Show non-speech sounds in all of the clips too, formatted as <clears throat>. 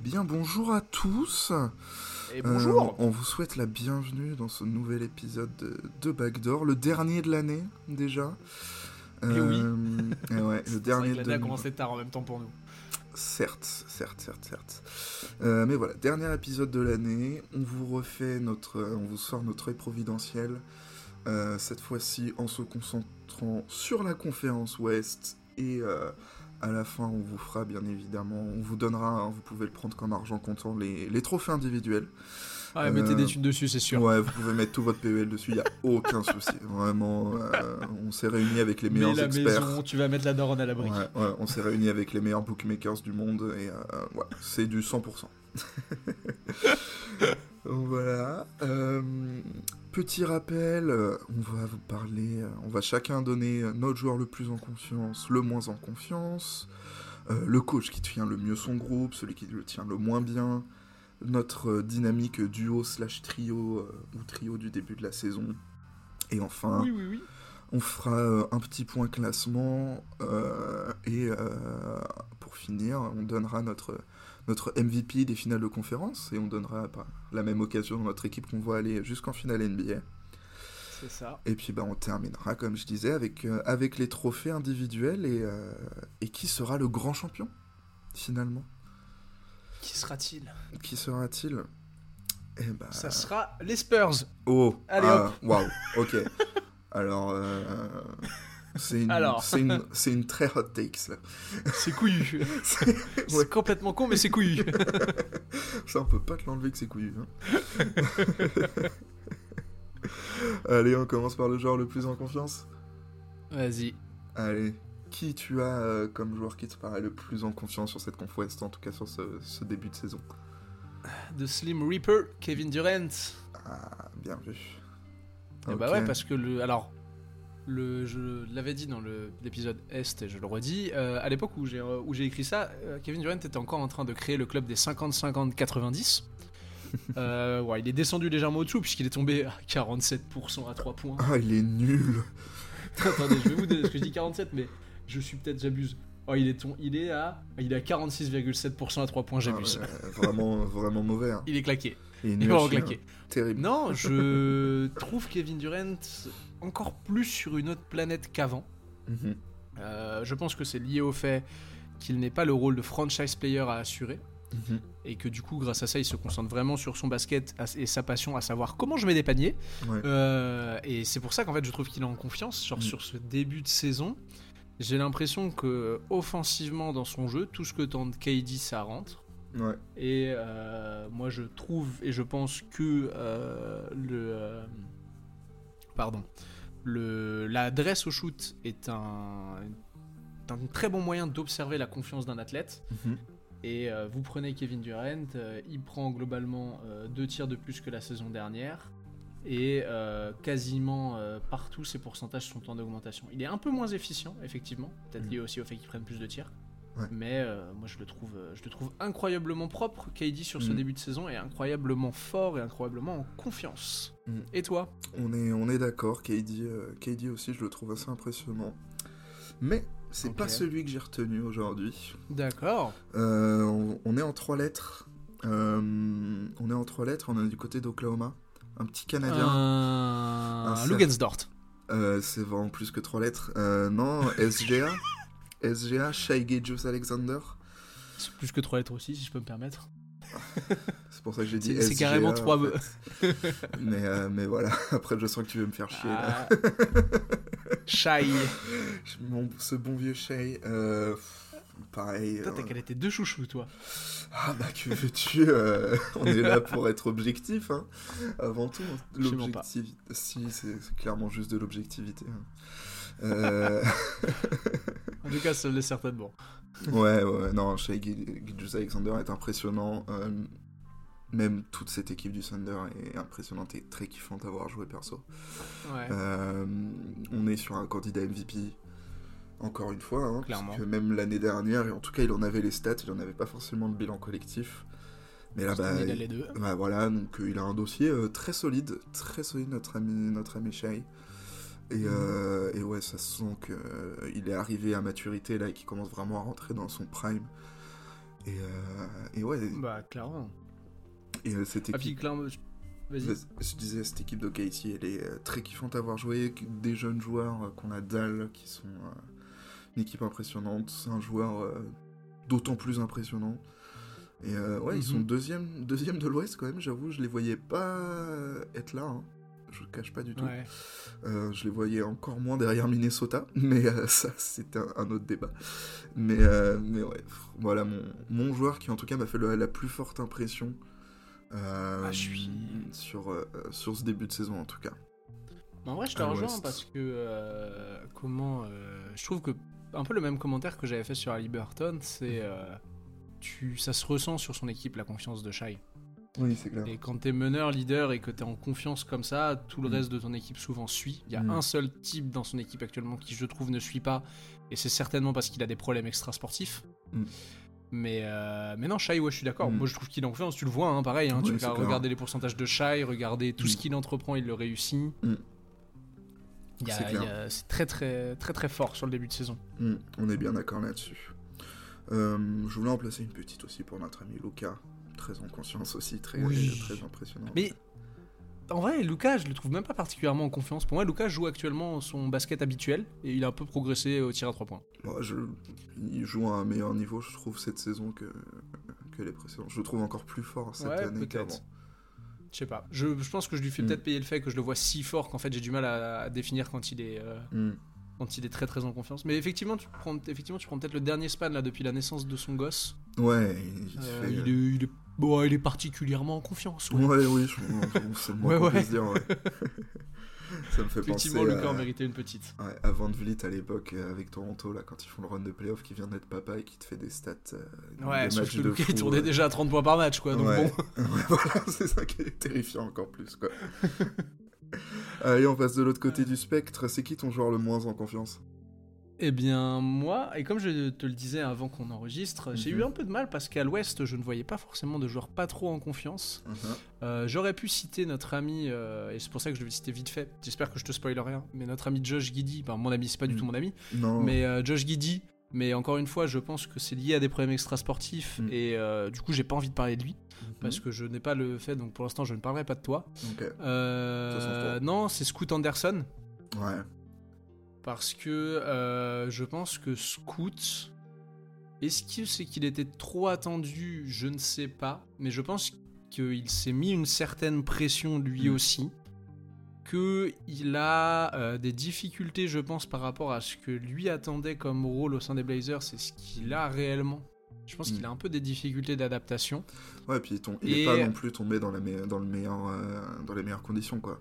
Eh bien, bonjour à tous. Et bonjour. Euh, on vous souhaite la bienvenue dans ce nouvel épisode de, de Backdoor, le dernier de l'année déjà. Eh oui. <laughs> eh ouais, le dernier L'année de a commencé tard en même temps pour nous. Certes, certes, certes, certes. Euh, mais voilà, dernier épisode de l'année. On vous refait notre, on vous sort notre œil providentiel. Euh, cette fois-ci en se concentrant sur la conférence Ouest et euh, à la fin on vous fera bien évidemment, on vous donnera, hein, vous pouvez le prendre comme argent comptant, les, les trophées individuels. Ah, ouais, mettez Euh, des thunes dessus, c'est sûr. Ouais, vous pouvez mettre tout votre PEL dessus, il n'y a <laughs> aucun souci. Vraiment, euh, on s'est réunis avec les Mais meilleurs la experts. maison, tu vas mettre la daronne à l'abri. Ouais, ouais, on s'est réunis avec les meilleurs bookmakers du monde et euh, ouais, c'est du 100%. <laughs> Donc voilà. Petit rappel, euh, on va vous parler, euh, on va chacun donner euh, notre joueur le plus en confiance, le moins en confiance, euh, le coach qui tient le mieux son groupe, celui qui le tient le moins bien, notre dynamique duo slash trio euh, ou trio du début de la saison. Et enfin, Oui, oui, oui. on fera euh, un petit point classement et pour finir, on donnera notre, notre MVP des finales de conférence et on donnera par la même occasion notre équipe qu'on voit aller jusqu'en finale NBA. C'est ça. Et puis bah, on terminera, comme je disais, avec, euh, avec les trophées individuels et, euh, et qui sera le grand champion finalement? Qui sera-t-il? Qui sera-t-il? Eh bah... Ça sera les Spurs. Oh Allez, ah, hop. Waouh Ok. Alors... euh, C'est une, Alors. c'est une, c'est une très hot takes là. C'est couillu. <laughs> C'est- ouais. complètement con, mais c'est couillu. Ça, on peut pas te l'enlever que c'est couillu. hein. <laughs> Allez, on commence par le joueur le plus en confiance. Vas-y. Allez, qui tu as euh, comme joueur qui te paraît le plus en confiance sur cette conf West, en tout cas sur ce, ce début de saison? The Slim Reaper, Kevin Durant. Ah, bien vu. Et bah ouais, parce que le. Alors. Le, je l'avais dit dans l'épisode Est et je le redis, euh, à l'époque où j'ai euh, où j'ai écrit ça, euh, Kevin Durant était encore en train de créer le club des 50-50-90. <laughs> Euh, ouais, il est descendu légèrement au-dessous puisqu'il est tombé à 47% à 3 points. Ah, il est nul. <laughs> Attendez, je vais vous donner, parce que je dis 47, mais je suis peut-être, j'abuse. Oh, il est, ton, il est à, il est à 46,7% à 3 points, j'abuse. Ah, ouais, vraiment, vraiment mauvais. hein. Il est claqué. Il hein. Terrible. Non, je <laughs> trouve Kevin Durant encore plus sur une autre planète qu'avant. Mhm. Euh, je pense que c'est lié au fait qu'il n'ait pas le rôle de franchise player à assurer. Mhm. Et que du coup, grâce à ça, il se concentre vraiment sur son basket et sa passion à savoir comment je mets des paniers. Ouais. Euh, et c'est pour ça qu'en fait, je trouve qu'il est en confiance genre, Mm. sur ce début de saison. J'ai l'impression que offensivement dans son jeu, tout ce que tente KD, ça rentre. Ouais. Et euh, moi, je trouve et je pense que euh, le euh, pardon, le l'adresse au shoot est un, est un très bon moyen d'observer la confiance d'un athlète. Mhm. Et vous prenez Kevin Durant, il prend globalement deux tirs de plus que la saison dernière. Et quasiment partout, ses pourcentages sont en augmentation. Il est un peu moins efficient, effectivement, peut-être Mhm. lié aussi au fait qu'il prenne plus de tirs. Ouais. Mais euh, moi, je le, trouve, euh, je le trouve incroyablement propre, KD, sur ce Mhm. début de saison, et incroyablement fort et incroyablement en confiance. Mhm. Et toi? On est, on est d'accord, KD, euh, KD aussi, je le trouve assez impressionnant. Mais c'est pas celui que j'ai retenu aujourd'hui. D'accord. Euh, on, on est en trois lettres. On est en trois lettres, on est du côté d'Oklahoma. Un petit Canadien. Un cerf. Lugensdort. Euh, c'est vraiment plus que trois lettres. Non, SGA. <laughs> SGA, Shai Gilgeous Alexander. C'est plus que trois lettres aussi, si je peux me permettre. <laughs> C'est pour ça que j'ai dit C'est carrément en trois. fait. <laughs> mais, euh, mais voilà, <laughs> après je sens que tu veux me faire chier. Ah. Shy. Mon- ce bon vieux Shai. euh, pareil. Toi, t'as euh, qu'elle était deux chouchous, toi. Ah bah que veux-tu euh, On est là pour être objectif, hein. Avant tout, l'objectivité. Si, c'est c'est clairement juste de l'objectivité. hein. Euh, <laughs> En tout cas, ça l'est certainement. ouais, ouais, non, Shai Gilgeous Alexander est impressionnant. euh, même toute cette équipe du Thunder est impressionnante et très kiffante à voir jouer perso. Ouais. Euh, on est sur un candidat MVP. Encore une fois, hein, Clairement. parce que même l'année dernière, et en tout cas il en avait les stats, il en avait pas forcément le bilan collectif. Mais là, bah, il a les deux. bah, voilà, donc il a un dossier très solide, très solide notre ami, notre ami Shai. Et, euh, et ouais, ça se sent qu'il est arrivé à maturité là et qu'il commence vraiment à rentrer dans son prime. Et, euh, et ouais. Bah, clairement. Et euh, cette Ah, puis, équipe. clairement, je- Vas-y. Vas- Je disais, cette équipe d'OKC, elle est euh, très kiffante à avoir joué. Des jeunes joueurs euh, qu'on a Dal, qui sont euh, une équipe impressionnante. C'est un joueur euh, d'autant plus impressionnant. Et euh, ouais, ils sont Mhm. deuxième, deuxième de l'Ouest quand même, j'avoue. Je les voyais pas euh, être là. hein. Je le cache pas du tout. Ouais. Euh, je les voyais encore moins derrière Minnesota, <laughs> mais euh, ça, c'est un, un autre débat. Mais, euh, mais ouais, voilà mon, mon joueur qui en tout cas m'a fait le- la plus forte impression Ah, je suis- sur, sur ce début de saison en tout cas. En vrai, je te à rejoins parce que comment je trouve que un peu le même commentaire que j'avais fait sur Ali Burton, c'est euh, tu ça se ressent sur son équipe la confiance de Shai. Oui, c'est clair. Et quand t'es meneur, leader et que t'es en confiance comme ça, tout le Mm. reste de ton équipe souvent suit. Il y a Mm. un seul type dans son équipe actuellement qui, je trouve, ne suit pas, et c'est certainement parce qu'il a des problèmes extrasportifs. Mm. Mais, euh, mais non, Shai, ouais, je suis d'accord. Moi, je trouve qu'il est en confiance. Tu le vois, hein, pareil. Hein, tu Oui, regardes, les pourcentages de Shai, regardez tout ce qu'il entreprend, il le réussit. C'est très, très, très, très fort sur le début de saison. On est bien d'accord là-dessus. Euh, je voulais en placer une petite aussi pour notre ami Luca. Très en conscience aussi, très, Oui. très impressionnant. Mais en vrai, Lucas, je le trouve même pas particulièrement en confiance. Pour moi, Lucas joue actuellement son basket habituel et il a un peu progressé au tir à 3 points. Moi, je, il joue à un meilleur niveau, je trouve, cette saison que, que les précédentes. Je le trouve encore plus fort cette Ouais, année qu'avant. Je sais pas. Je, je pense que je lui fais Mm. peut-être payer le fait que je le vois si fort qu'en fait j'ai du mal à, à définir quand il est euh, Hmm. quand il est très très en confiance. Mais effectivement, tu prends effectivement tu prends peut-être le dernier span là depuis la naissance de son gosse. Ouais, il, Euh, fait- il, est, il est bon, il est particulièrement en confiance. ouais. Ouais, oui, je- c'est le moins Ouais, ouais. <laughs> Ça me fait Effectivement, penser Lucas à, en méritait une petite. ouais, à Van Vliet à l'époque euh, avec Toronto, là, quand ils font le run de playoff, qui vient d'être papa et qui te fait des stats. euh, Ouais, des matchs que de Lucas il fou, tournait ouais. déjà à 30 points par match quoi. Donc Ouais. bon. <laughs> Ouais, voilà, <laughs> c'est ça qui est terrifiant encore plus, quoi. Allez, on passe de l'autre côté du spectre. C'est qui ton joueur le moins en confiance? Eh bien, moi, et comme je te le disais avant qu'on enregistre, j'ai Mhm. eu un peu de mal parce qu'à l'ouest, je ne voyais pas forcément de joueurs pas trop en confiance. Euh, J'aurais pu citer notre ami, euh, et c'est pour ça que je vais le citer vite fait, j'espère que je te spoil rien, mais notre ami Josh Giddy, enfin mon ami, c'est pas du Mhm. tout mon ami, Non. mais euh, Josh Giddy, mais encore une fois, je pense que c'est lié à des problèmes extrasportifs, Mhm. et euh, du coup, j'ai pas envie de parler de lui, Mhm. parce que je n'ai pas le fait, donc pour l'instant, je ne parlerai pas de toi. Euh, non, c'est Scoot Anderson. Ouais. Parce que euh, je pense que Scoot. Est-ce que c'est qu'il était trop attendu? Je ne sais pas. Mais je pense qu'il s'est mis une certaine pression lui Mm. aussi. Qu'il a euh, des difficultés, je pense, par rapport à ce que lui attendait comme rôle au sein des Blazers. C'est ce qu'il a réellement. Je pense Mm. qu'il a un peu des difficultés d'adaptation. Ouais, puis ton... il Et- est pas non plus tombé dans, la me- dans, le meilleur, euh, dans les meilleures conditions, quoi.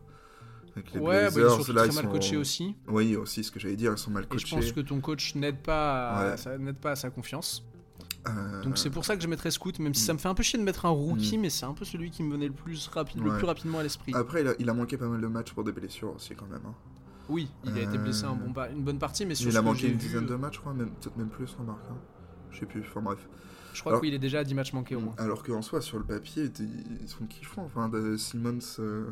Avec les ouais, bah, Blazers, surtout là, très ils mal sont- coaché aussi. Oui, aussi, ce que j'allais dire, ils sont mal Et coachés. je pense que ton coach n'aide pas, à- Ouais. pas à sa confiance. Euh, Donc c'est pour ça que je mettrais Scoot, même si Mm. ça me fait un peu chier de mettre un rookie, Mm. mais c'est un peu celui qui me venait le plus rapide, le plus rapidement à l'esprit. Après, il a, il a manqué pas mal de matchs pour des blessures aussi, quand même. hein. Oui, il a été blessé un Euh, bon pa- une bonne partie, mais sur Il a manqué une vu, dizaine de euh, matchs, je crois, peut-être même plus, remarque. hein. Je sais plus, enfin bref. Je crois qu'il est déjà à 10 matchs manqués au moins. Alors qu'en soi, sur le papier, ils sont kiffants. Enfin, Simmons, euh,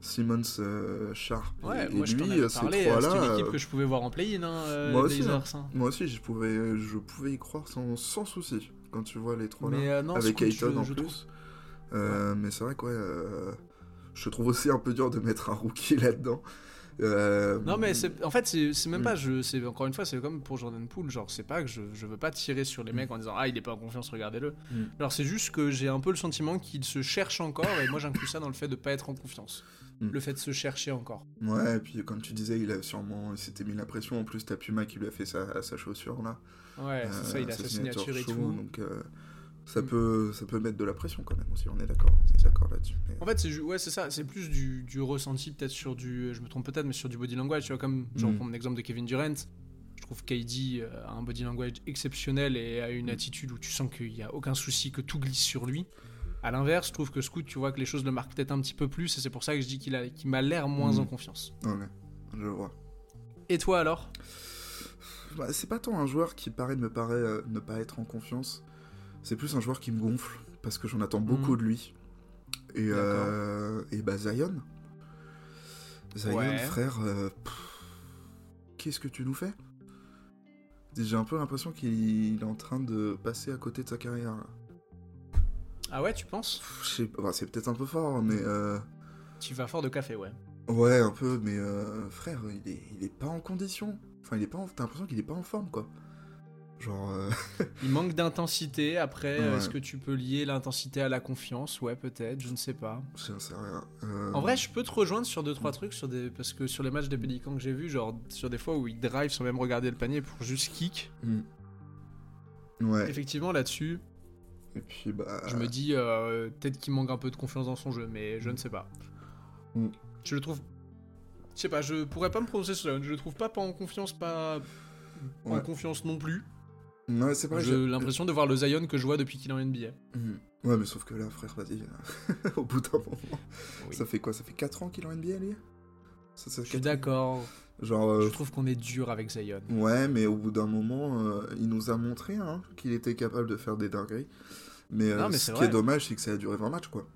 Simmons euh, Sharp et- Ouais, et, moi je t'en lui, ces euh, c'est trois-là. une équipe euh, que je pouvais voir en play-in, hein, euh, Moi aussi, Blazers, hein. Moi aussi, je pouvais, je pouvais y croire sans, sans souci quand tu vois les trois là. Mais euh, non, avec Ayton en je plus. Mais c'est vrai que ouais, je trouve aussi un peu dur de mettre un rookie <laughs> là-dedans. Euh, Non mais en fait c'est même Mm. pas je c'est encore une fois c'est comme pour Jordan Poole genre c'est pas que je, je veux pas tirer sur les mecs en disant ah il est pas en confiance regardez-le Mm. alors c'est juste que j'ai un peu le sentiment qu'il se cherche encore et moi j'inclus ça dans le fait de pas être en confiance Mm. le fait de se chercher encore Ouais, et puis comme tu disais, il a sûrement, il s'était mis la pression. En plus, t'as Puma qui lui a fait sa, sa chaussure là. ouais c'est ça il a Euh, sa signature et show, tout Donc euh, ça Mm. peut, ça peut mettre de la pression quand même aussi. On est d'accord, on est d'accord là-dessus. Mais- En fait, c'est ouais, c'est ça, c'est plus du, du ressenti peut-être sur du je me trompe peut-être mais sur du body language, tu vois comme genre Mm. prendre l'exemple de Kevin Durant. Je trouve KD euh, a un body language exceptionnel et a une attitude où tu sens qu'il y a aucun souci que tout glisse sur lui. À l'inverse, je trouve que Scoot, tu vois que les choses le marquent peut-être un petit peu plus et c'est pour ça que je dis qu'il a qu'il m'a l'air moins Mm. en confiance. Ouais, je vois. Et toi alors? Bah, c'est pas tant un joueur qui paraît me paraît euh, ne pas être en confiance. C'est plus un joueur qui me gonfle parce que j'en attends beaucoup de lui. Et, euh, et bah Zion. Zion, Ouais. frère, euh, pff, qu'est-ce que tu nous fais? J'ai un peu l'impression qu'il est en train de passer à côté de sa carrière. là. Ah ouais, tu penses? Enfin, c'est peut-être un peu fort, mais euh, Tu vas fort de café, ouais. ouais, un peu, mais euh, frère, il est, il est pas en condition. Enfin, il est pas, en... t'as l'impression qu'il est pas en forme, quoi. Genre, euh, <laughs> Il manque d'intensité. Après, Ouais. est-ce que tu peux lier l'intensité à la confiance? Ouais, peut-être, je ne sais pas. j'en sais rien. Euh, En vrai, je peux te rejoindre sur deux trois trucs sur des parce que sur les matchs des Pélicans que j'ai vus, genre sur des fois où ils drive sans même regarder le panier pour juste kick. hmm. Ouais. Effectivement, là-dessus, Et puis bah. je me dis euh, peut-être qu'il manque un peu de confiance dans son jeu, mais je ne sais pas. Mm. Je le trouve. Je sais pas, je pourrais pas me prononcer sur Zion. Je le trouve pas pas en confiance, pas en confiance non plus. Ouais, c'est vrai. J'ai l'impression de voir le Zion que je vois depuis qu'il est en NBA. Mhm. Ouais, mais sauf que là, frère, vas-y. <laughs> Au bout d'un moment. Oui. Ça fait quoi? Ça fait 4 ans qu'il est en NBA, lui? Ça, ça Je suis d'accord. Genre. euh, Je trouve qu'on est dur avec Zion. Ouais, mais au bout d'un moment, euh, il nous a montré hein, qu'il était capable de faire des dingueries. Mais, euh, Non, mais ce qui vrai. est dommage, c'est que ça a duré 20 matchs, quoi.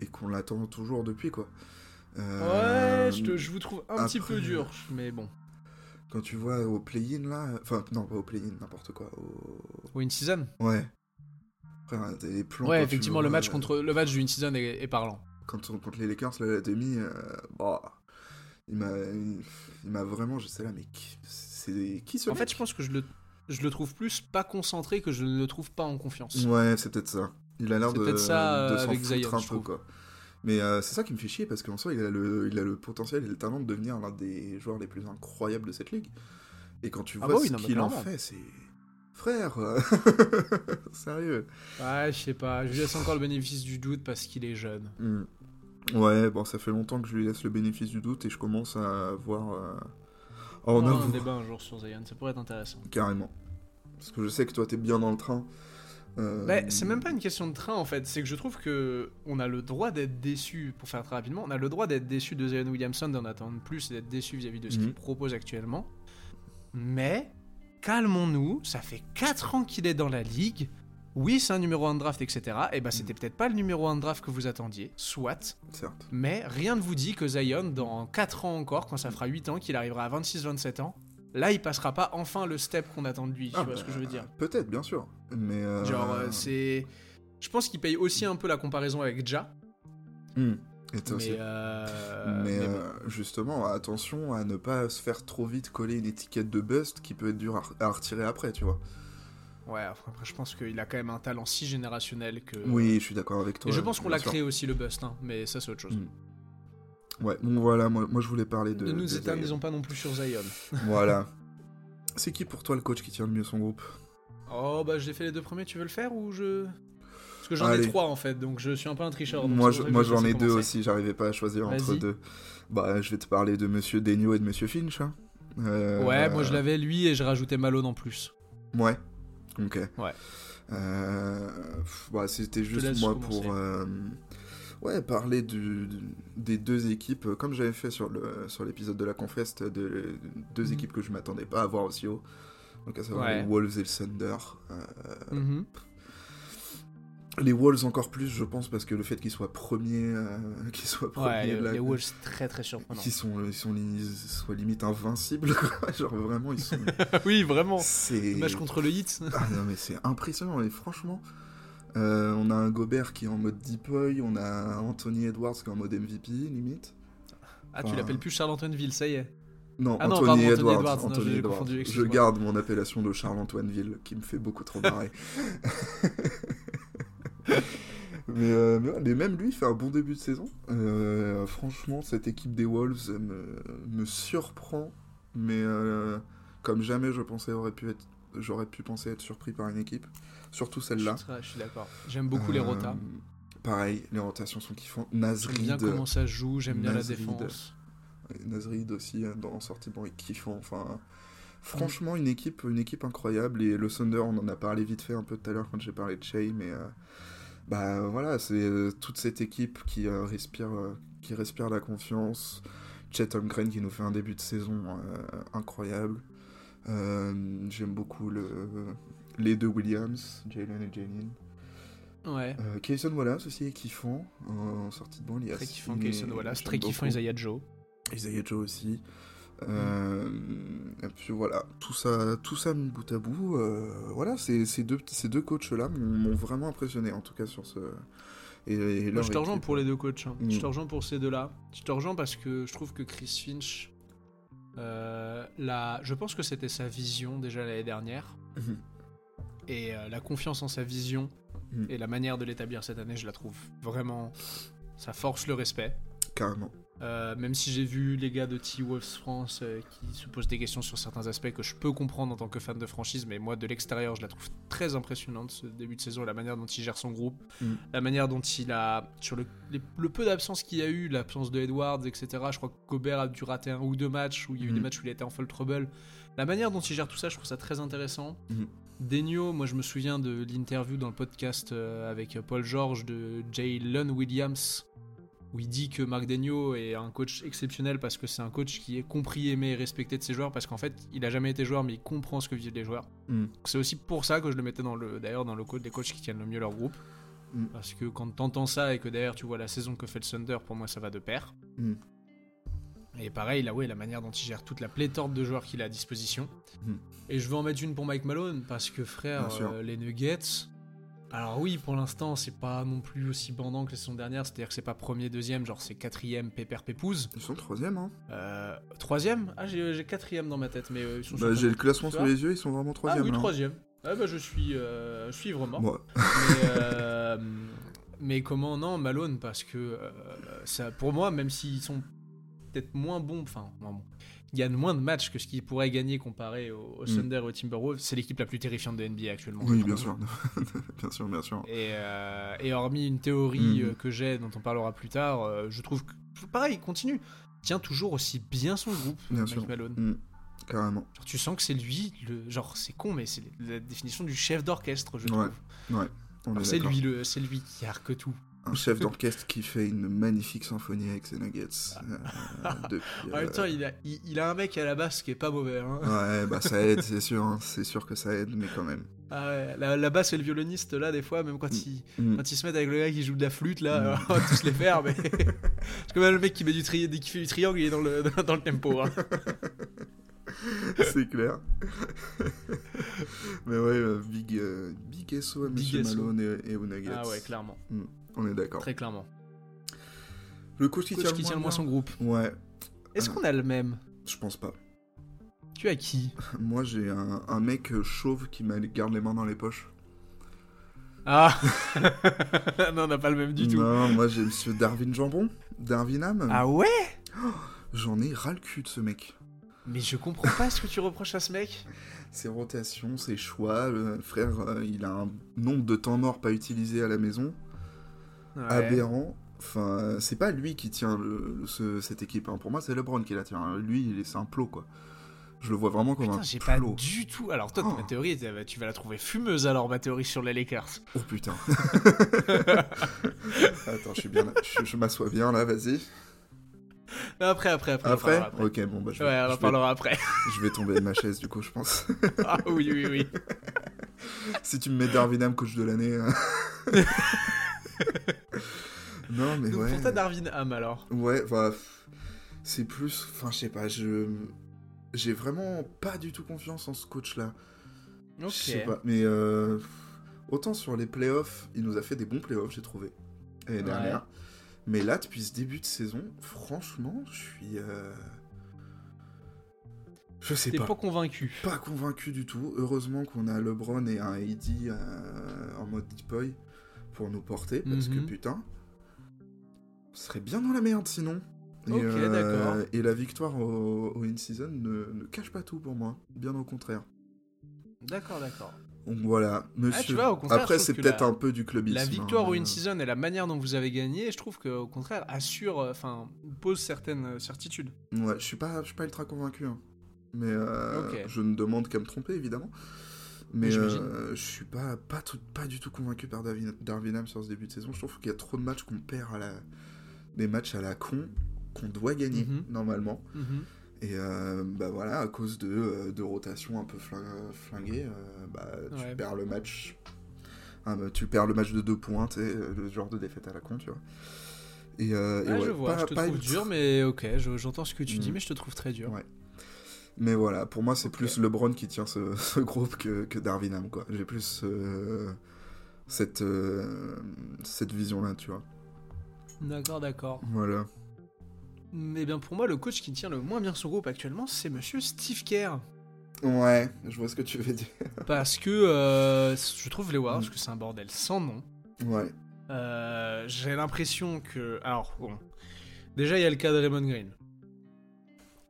Et qu'on l'attend toujours depuis, quoi. Ouais, je, te- je vous trouve un petit peu dur, mais bon. Quand tu vois au play-in, là... Enfin, non, pas au play-in, n'importe quoi. Au... Win season. Ouais. Frère, des plans Ouais, effectivement, vois, le match contre le match du Win season est, est parlant. Quand on, contre les Lakers, là, la demi... euh, bah, il m'a... Il, il m'a vraiment... Je sais là, mais qui, c'est qui ce En mec fait, je pense que je le, je le trouve plus pas concentré que je ne le trouve pas en confiance. Ouais, c'est peut-être ça. Il a l'air C'est de, peut-être ça, de s'en avec foutre Zion, un je peu, trouve. quoi. Mais euh, c'est ça qui me fait chier, parce qu'en soi, il a, le, il a le potentiel et le talent de devenir l'un des joueurs les plus incroyables de cette ligue. Et quand tu Ah vois bah oui, ce non, mais qu'il en clairement. fait, c'est... Frère euh, <laughs> Sérieux Ouais, je sais pas. Je lui laisse encore le bénéfice du doute parce qu'il est jeune. Hmm. Ouais, bon, ça fait longtemps que je lui laisse le bénéfice du doute, et je commence à voir... euh, On aura un débat un jour sur Zion, ça pourrait être intéressant. carrément. Parce que je sais que toi, t'es bien dans le train. Euh, Bah, c'est même pas une question de train en fait, c'est que je trouve que on a le droit d'être déçu, pour faire très rapidement, on a le droit d'être déçu de Zion Williamson, d'en attendre plus et d'être déçu vis-à-vis de ce Mhm. qu'il propose actuellement. Mais calmons-nous, ça fait 4 ans qu'il est dans la ligue. Oui, c'est un numéro 1 de draft, etc. Et bah, c'était peut-être pas le numéro 1 de draft que vous attendiez, soit. Certes. Mais rien ne vous dit que Zion, dans 4 ans encore, quand ça fera 8 ans, qu'il arrivera à 26-27 ans, là, il passera pas enfin le step qu'on attend de lui. Tu Ah, vois ce que je veux dire Peut-être, bien sûr. Mais... euh, Genre, euh, c'est. Je pense qu'il paye aussi un peu la comparaison avec Ja. hmm. Et aussi- Mais, euh, Mais, mais bon. euh, justement, attention à ne pas se faire trop vite coller une étiquette de bust qui peut être dure à, à retirer après, tu vois. Ouais, après, je pense qu'il a quand même un talent si générationnel que. Oui, je suis d'accord avec toi. Et je pense qu'on l'a créé aussi le bust, hein, mais ça, c'est autre chose. Mm. Ouais, bon voilà, moi, moi je voulais parler de. ne nous éternisons pas non plus sur Zion. <laughs> Voilà. C'est qui pour toi le coach qui tient le mieux son groupe? Oh, bah, j'ai fait les deux premiers, tu veux le faire ou je. Parce que j'en ai trois en fait, donc je suis un peu un tricheur. Moi, c'est je- moi j'en ai deux commencer. aussi, j'arrivais pas à choisir entre deux. Bah, je vais te parler de Monsieur Denio et de Monsieur Finch. hein. Euh, Ouais, moi je l'avais lui et je rajoutais Malone en plus. Ouais. Ok. Ouais. Euh, bah, c'était juste moi commencer. pour euh, ouais, parler du, du- des deux équipes, euh, comme j'avais fait sur le sur l'épisode de la Confest, de deux Mhm. équipes que je m'attendais pas à voir aussi haut. Donc à savoir Ouais. les Wolves et le Thunder. Euh, Mhm. Les Wolves encore plus, je pense, parce que le fait qu'ils soient premiers, euh, <laughs> qu'ils soient premiers, les, Wolves, très très surprenant. qui sont, ils sont soient limite invincibles, <laughs> quoi. Genre vraiment, ils sont. <laughs> oui, vraiment. c'est. Match contre le Heat. Ah non mais c'est impressionnant et franchement euh, on a un Gobert qui est en mode deep boy, on a Anthony Edwards qui est en mode MVP limite. Ah, tu l'appelles plus Charles Antoineville, ça y est. Non, Ah non, Anthony, Edwards. Non, confondu, Je garde mon appellation de Charles Antoineville qui me fait beaucoup trop marrer. Mais, euh, mais, ouais, mais même lui fait un bon début de saison. Euh, franchement, cette équipe des Wolves me, me surprend, mais euh, comme jamais je pensais aurait pu être, j'aurais pu penser être surpris par une équipe, surtout Je celle-là. très- je suis d'accord. J'aime beaucoup les rotas. Pareil, les rotations sont kiffantes. J'aime Nasrid, bien comment ça joue, j'aime bien la défense. Nasrid aussi euh, dans sortie de banc est kiffant. Enfin, franchement, une équipe, une équipe incroyable. Et le Thunder, on en a parlé vite fait un peu tout à l'heure quand j'ai parlé de Shea, mais euh, bah voilà, c'est euh, toute cette équipe qui euh, respire, euh, qui respire la confiance. Chet Holmgren qui nous fait un début de saison incroyable. J'aime beaucoup le, les deux Williams, Jalen et Jalen. Ouais. Euh, Kayson Wallace aussi est kiffant en sortie de est Très kiffant Kayson Wallace, très kiffant. Isaiah Joe. Isaiah Joe aussi. Euh, et puis voilà, tout ça, tout ça mis bout à bout, euh, voilà, ces, ces deux, ces deux coachs-là m'ont m'ont vraiment impressionné, en tout cas sur ce. Et, et Moi, leur je te rejoins pour les deux coachs. hein. Mm. Je te rejoins pour ces deux-là. Je te rejoins parce que je trouve que Chris Finch, euh, la... je pense que c'était sa vision déjà l'année dernière. Mhm. Et la confiance en sa vision Mm. et la manière de l'établir cette année, je la trouve vraiment. Ça force le respect. Carrément. Euh, même si j'ai vu les gars de T-Wolves France euh, qui se posent des questions sur certains aspects que je peux comprendre en tant que fan de franchise, mais moi de l'extérieur, je la trouve très impressionnante ce début de saison, la manière dont il gère son groupe, Mm. la manière dont il a, sur le, les- le peu d'absence qu'il y a eu, l'absence de Edwards, etc. Je crois que Gobert a dû rater un ou deux matchs où il y a eu Mm. des matchs où il était en full trouble. La manière dont il gère tout ça, je trouve ça très intéressant. Denio, moi je me souviens de l'interview dans le podcast euh, avec Paul George de Jalen Williams, où il dit que Marc Denio est un coach exceptionnel parce que c'est un coach qui est compris, aimé et respecté de ses joueurs, parce qu'en fait il a jamais été joueur mais il comprend ce que vivent les joueurs. Mm. C'est aussi pour ça que je le mettais dans le, d'ailleurs dans le coach des coachs qui tiennent le mieux leur groupe. Mm. Parce que quand t'entends ça et que derrière tu vois la saison que fait le Thunder, pour moi ça va de pair. Mm. Et pareil, là, ouais, la manière dont il gère toute la pléthore de joueurs qu'il a à disposition. Et je veux en mettre une pour Mike Malone, parce que frère, euh, les Nuggets. Alors oui, pour l'instant, c'est pas non plus aussi bandant que la saison dernière, c'est-à-dire que c'est pas premier, deuxième, genre c'est quatrième, pépère, pépouze. Ils sont troisième, hein. Euh, troisième? Ah, j'ai quatrième dans ma tête, mais euh, ils sont Bah, j'ai le classement sous les yeux, ils sont vraiment Ah troisième. oui, là. troisième. Ah bah je suis, euh, je suis vraiment. Bon, Mais, <laughs> euh, mais comment? Non Malone parce que euh, ça pour moi même s'ils sont peut-être moins bons enfin moins bons ils gagnent moins de matchs que ce qu'ils pourraient gagner comparé au, au Mm. Thunder et au Timberwolves c'est l'équipe la plus terrifiante de NBA actuellement oui, bien sûr. <laughs> bien sûr, bien sûr. et, euh, et hormis une théorie Mhm. euh, que j'ai dont on parlera plus tard euh, je trouve que pareil il continue Il tient toujours aussi bien son groupe Bien Mike sûr. Malone Mm. Carrément. Genre, tu sens que c'est lui le genre c'est con mais c'est la définition du chef d'orchestre je trouve Ouais. C'est lui le c'est lui qui arque tout Un chef d'orchestre qui fait une magnifique symphonie avec ses nuggets. euh, <laughs> depuis, En même euh, temps, il a, il, il a un mec à la basse qui est pas mauvais. Hein. Ouais, bah ça aide, c'est <laughs> sûr. hein. C'est sûr que ça aide, mais quand même. Ah ouais, la, la basse et le violoniste, là, des fois, même quand, ils, Mm. quand ils se mettent avec le gars qui joue de la flûte, là, Mm. <laughs> on va tous les faire. Mais... C'est comme le mec qui, met du tri... qui fait du triangle, il est dans le, dans le tempo. hein. c'est clair. mais ouais, euh, big, euh, big SO à. Malone et, et aux Nuggets. Ah ouais, clairement. On est d'accord. Très clairement. Le coach qui Coach tient, qui le tient le moins son groupe. Ouais, Est-ce Ah. qu'on a le même? Je pense pas. Tu as qui? <laughs> Moi, j'ai un, un mec euh, chauve qui me garde les mains dans les poches. Ah <laughs> Non, on n'a pas le même du tout. Non, moi j'ai Monsieur Darwin Jambon, Darwin Ham. Ah ouais? J'en ai ras le cul de ce mec. Mais je comprends pas ce que tu reproches à ce mec. <laughs> Ses rotations, ses choix, le frère, euh, il a un nombre de temps morts pas utilisé à la maison, Ouais. aberrant. Enfin, c'est pas lui qui tient le- le- ce- cette équipe. hein. Pour moi, c'est LeBron qui la tient. Lui, il est- c'est un plot, quoi. Je le vois vraiment comme Putain, un j'ai pas du tout. Alors, toi, Oh. ma théorie, tu vas la trouver fumeuse alors, ma théorie sur les Lakers. Oh putain. <laughs> Attends, je suis bien là. Je, je m'assois bien là, vas-y. Après, après, après. Après? Ok, bon, bah je vais, Ouais, on en vais- parlera après. <laughs> je vais tomber de ma chaise du coup, je pense. <laughs> ah oui, oui, oui. si tu me mets Darwin Ham coach de l'année. <laughs> non, mais Donc, ouais. pour toi, Darwin Ham alors Ouais, bah, c'est plus. Enfin, je sais pas, je. J'ai vraiment pas du tout confiance en ce coach-là. Ok. Je sais pas, mais euh, autant sur les playoffs, il nous a fait des bons playoffs, j'ai trouvé, l'année Ouais. dernière. Mais là, depuis ce début de saison, franchement, je suis. euh, Je sais T'es pas. pas convaincu. Pas convaincu du tout. Heureusement qu'on a LeBron et un AD euh, en mode deep boy pour nous porter, parce que Mhm. putain, on serait bien dans la merde sinon. Et, Ok, d'accord. Et la victoire au, au in-season ne, ne cache pas tout pour moi, bien au contraire. D'accord, d'accord. Donc voilà, monsieur. Ah, tu vois, au contraire, Après, c'est peut-être un peu du clubisme. La victoire hein, au mais- in-season et la manière dont vous avez gagné, je trouve qu'au contraire, assure, euh, enfin, pose certaines euh, certitudes. Ouais, je suis pas, je suis pas ultra convaincu. hein. Mais euh, je ne demande qu'à me tromper, évidemment. Mais euh, je suis pas, pas, tout- pas du tout convaincu par Darwin, Darwin Ham sur ce début de saison. Je trouve qu'il y a trop de matchs qu'on perd à la. Des matchs à la con qu'on doit gagner, Mhm. normalement. Mhm. Et euh, bah voilà, à cause de, euh, de rotations un peu fling- flinguées, euh, bah, tu Ouais. perds le match. Ah, bah, tu perds le match de deux points, le genre de défaite à la con, tu vois. Et, euh, et Ouais, je vois, pas- je te pas trouve dur, mais ok, je- j'entends ce que tu dis, Mhm. mais je te trouve très dur. Ouais. Mais voilà, pour moi, c'est plus LeBron qui tient ce, <laughs> ce groupe que, que Darvin Ham, quoi. J'ai plus euh, cette, euh, cette vision-là, tu vois. D'accord, d'accord. Voilà. Mais bien pour moi, le coach qui tient le moins bien son groupe actuellement, c'est monsieur Steve Kerr. Ouais, je vois ce que tu veux dire. <laughs> Parce que euh, je trouve les Warriors Mm. que c'est un bordel sans nom. Ouais. J'ai l'impression que. Alors, bon. Déjà, il y a le cas de Raymond Green.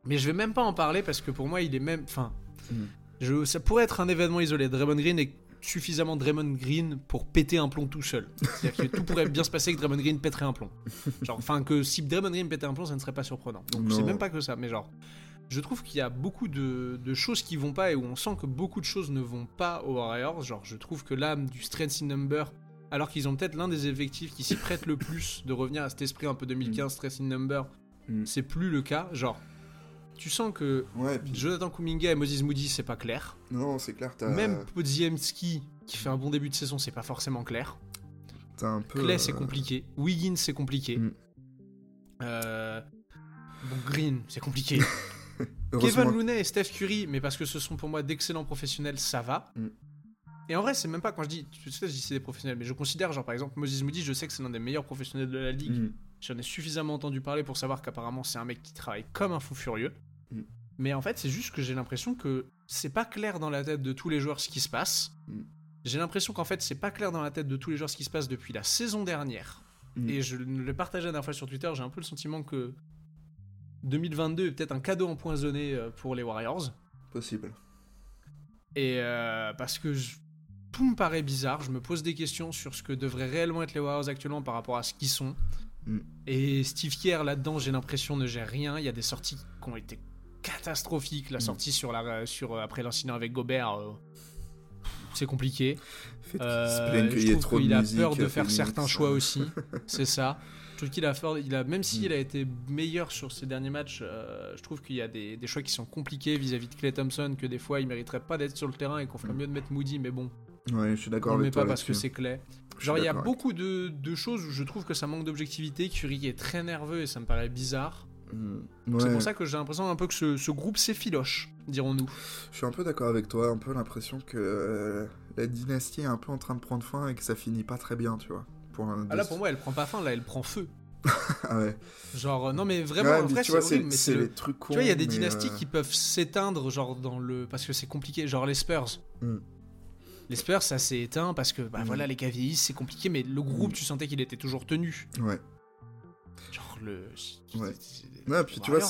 Mais je vais même pas en parler parce que pour moi, il est même. Enfin. Mm. Je... Ça pourrait être un événement isolé. Draymond Green est suffisamment Draymond Green pour péter un plomb tout seul. C'est-à-dire que tout pourrait bien se passer que Draymond Green pèterait un plomb. <laughs> Genre, enfin, que si Draymond Green pétait un plomb, ça ne serait pas surprenant. Donc, c'est même pas que ça. Mais genre, je trouve qu'il y a beaucoup de, de choses qui vont pas et où on sent que beaucoup de choses ne vont pas aux Warriors. Genre, je trouve que l'âme du strength in number, alors qu'ils ont peut-être l'un des effectifs qui s'y prête le plus de revenir à cet esprit un peu 2015 strength in number, Mm. c'est plus le cas. Genre, tu sens que Ouais, puis- Jonathan Kuminga et Moses Moody, c'est pas clair. non, c'est clair, t'as Même Podziemski, qui fait un bon début de saison, c'est pas forcément clair. t'as un peu. Clay, c'est euh, compliqué. Wiggins, c'est compliqué. Mm. Euh, Bon, Green, c'est compliqué. <laughs> Kevin Looney et Steph Curry, mais parce que ce sont pour moi d'excellents professionnels, ça va. Mm. Et en vrai, c'est même pas quand je dis, tu sais, je dis c'est des professionnels, mais je considère, genre par exemple, Moses Moody, je sais que c'est l'un des meilleurs professionnels de la ligue. Mm. J'en ai suffisamment entendu parler pour savoir qu'apparemment c'est un mec qui travaille comme un fou furieux. Mm. Mais en fait, c'est juste que j'ai l'impression que c'est pas clair dans la tête de tous les joueurs ce qui se passe. Mm. J'ai l'impression qu'en fait, c'est pas clair dans la tête de tous les joueurs ce qui se passe depuis la saison dernière. Mm. Et je le partageais la dernière fois sur Twitter, j'ai un peu le sentiment que 2022 est peut-être un cadeau empoisonné euh, pour les Warriors. Possible. Et euh, parce que je- tout me paraît bizarre, je me pose des questions sur ce que devraient réellement être les Warriors actuellement par rapport à ce qu'ils sont. Mm. Et Steve Kerr là-dedans, j'ai l'impression ne gère rien. Il y a des sorties qui ont été catastrophiques. La Mm. sortie sur la, sur, après l'incident avec Gobert, euh, c'est compliqué. Euh, qu'il je trouve qu'il a peur de faire certains choix euh. aussi. <laughs> c'est ça. Je trouve qu'il a peur. Il a, même s'il Mm. a été meilleur sur ses derniers matchs, euh, je trouve qu'il y a des, des choix qui sont compliqués vis-à-vis de Clay Thompson, que des fois il mériterait pas d'être sur le terrain et qu'on ferait Mm. mieux de mettre Moody, mais bon, Ouais, je suis on d'accord le met avec toi pas parce que c'est Clay. Genre, il y a beaucoup de, de choses où je trouve que ça manque d'objectivité. Curry est très nerveux et ça me paraît bizarre. C'est pour ça que j'ai l'impression un peu que ce, ce groupe s'effiloche, dirons-nous. Je suis un peu d'accord avec toi, un peu l'impression que euh, la dynastie est un peu en train de prendre fin et que ça finit pas très bien, tu vois. Pour un Ah là, pour moi, elle prend pas fin, là, elle prend feu. Ah ouais. Genre, euh, non, mais vraiment, Ouais, en vrai, tu c'est horrible, mais le- les trucs cons. Tu vois, il y a des dynasties euh, qui peuvent s'éteindre, genre dans le. Parce que c'est compliqué, genre les Spurs. Mm. Les Spurs, ça s'est éteint parce que, bah Mm. voilà, les gars vieillissent, c'est compliqué, mais le groupe, Mm. tu sentais qu'il était toujours tenu. Ouais. Le. Ouais. Ouais, puis tu vois,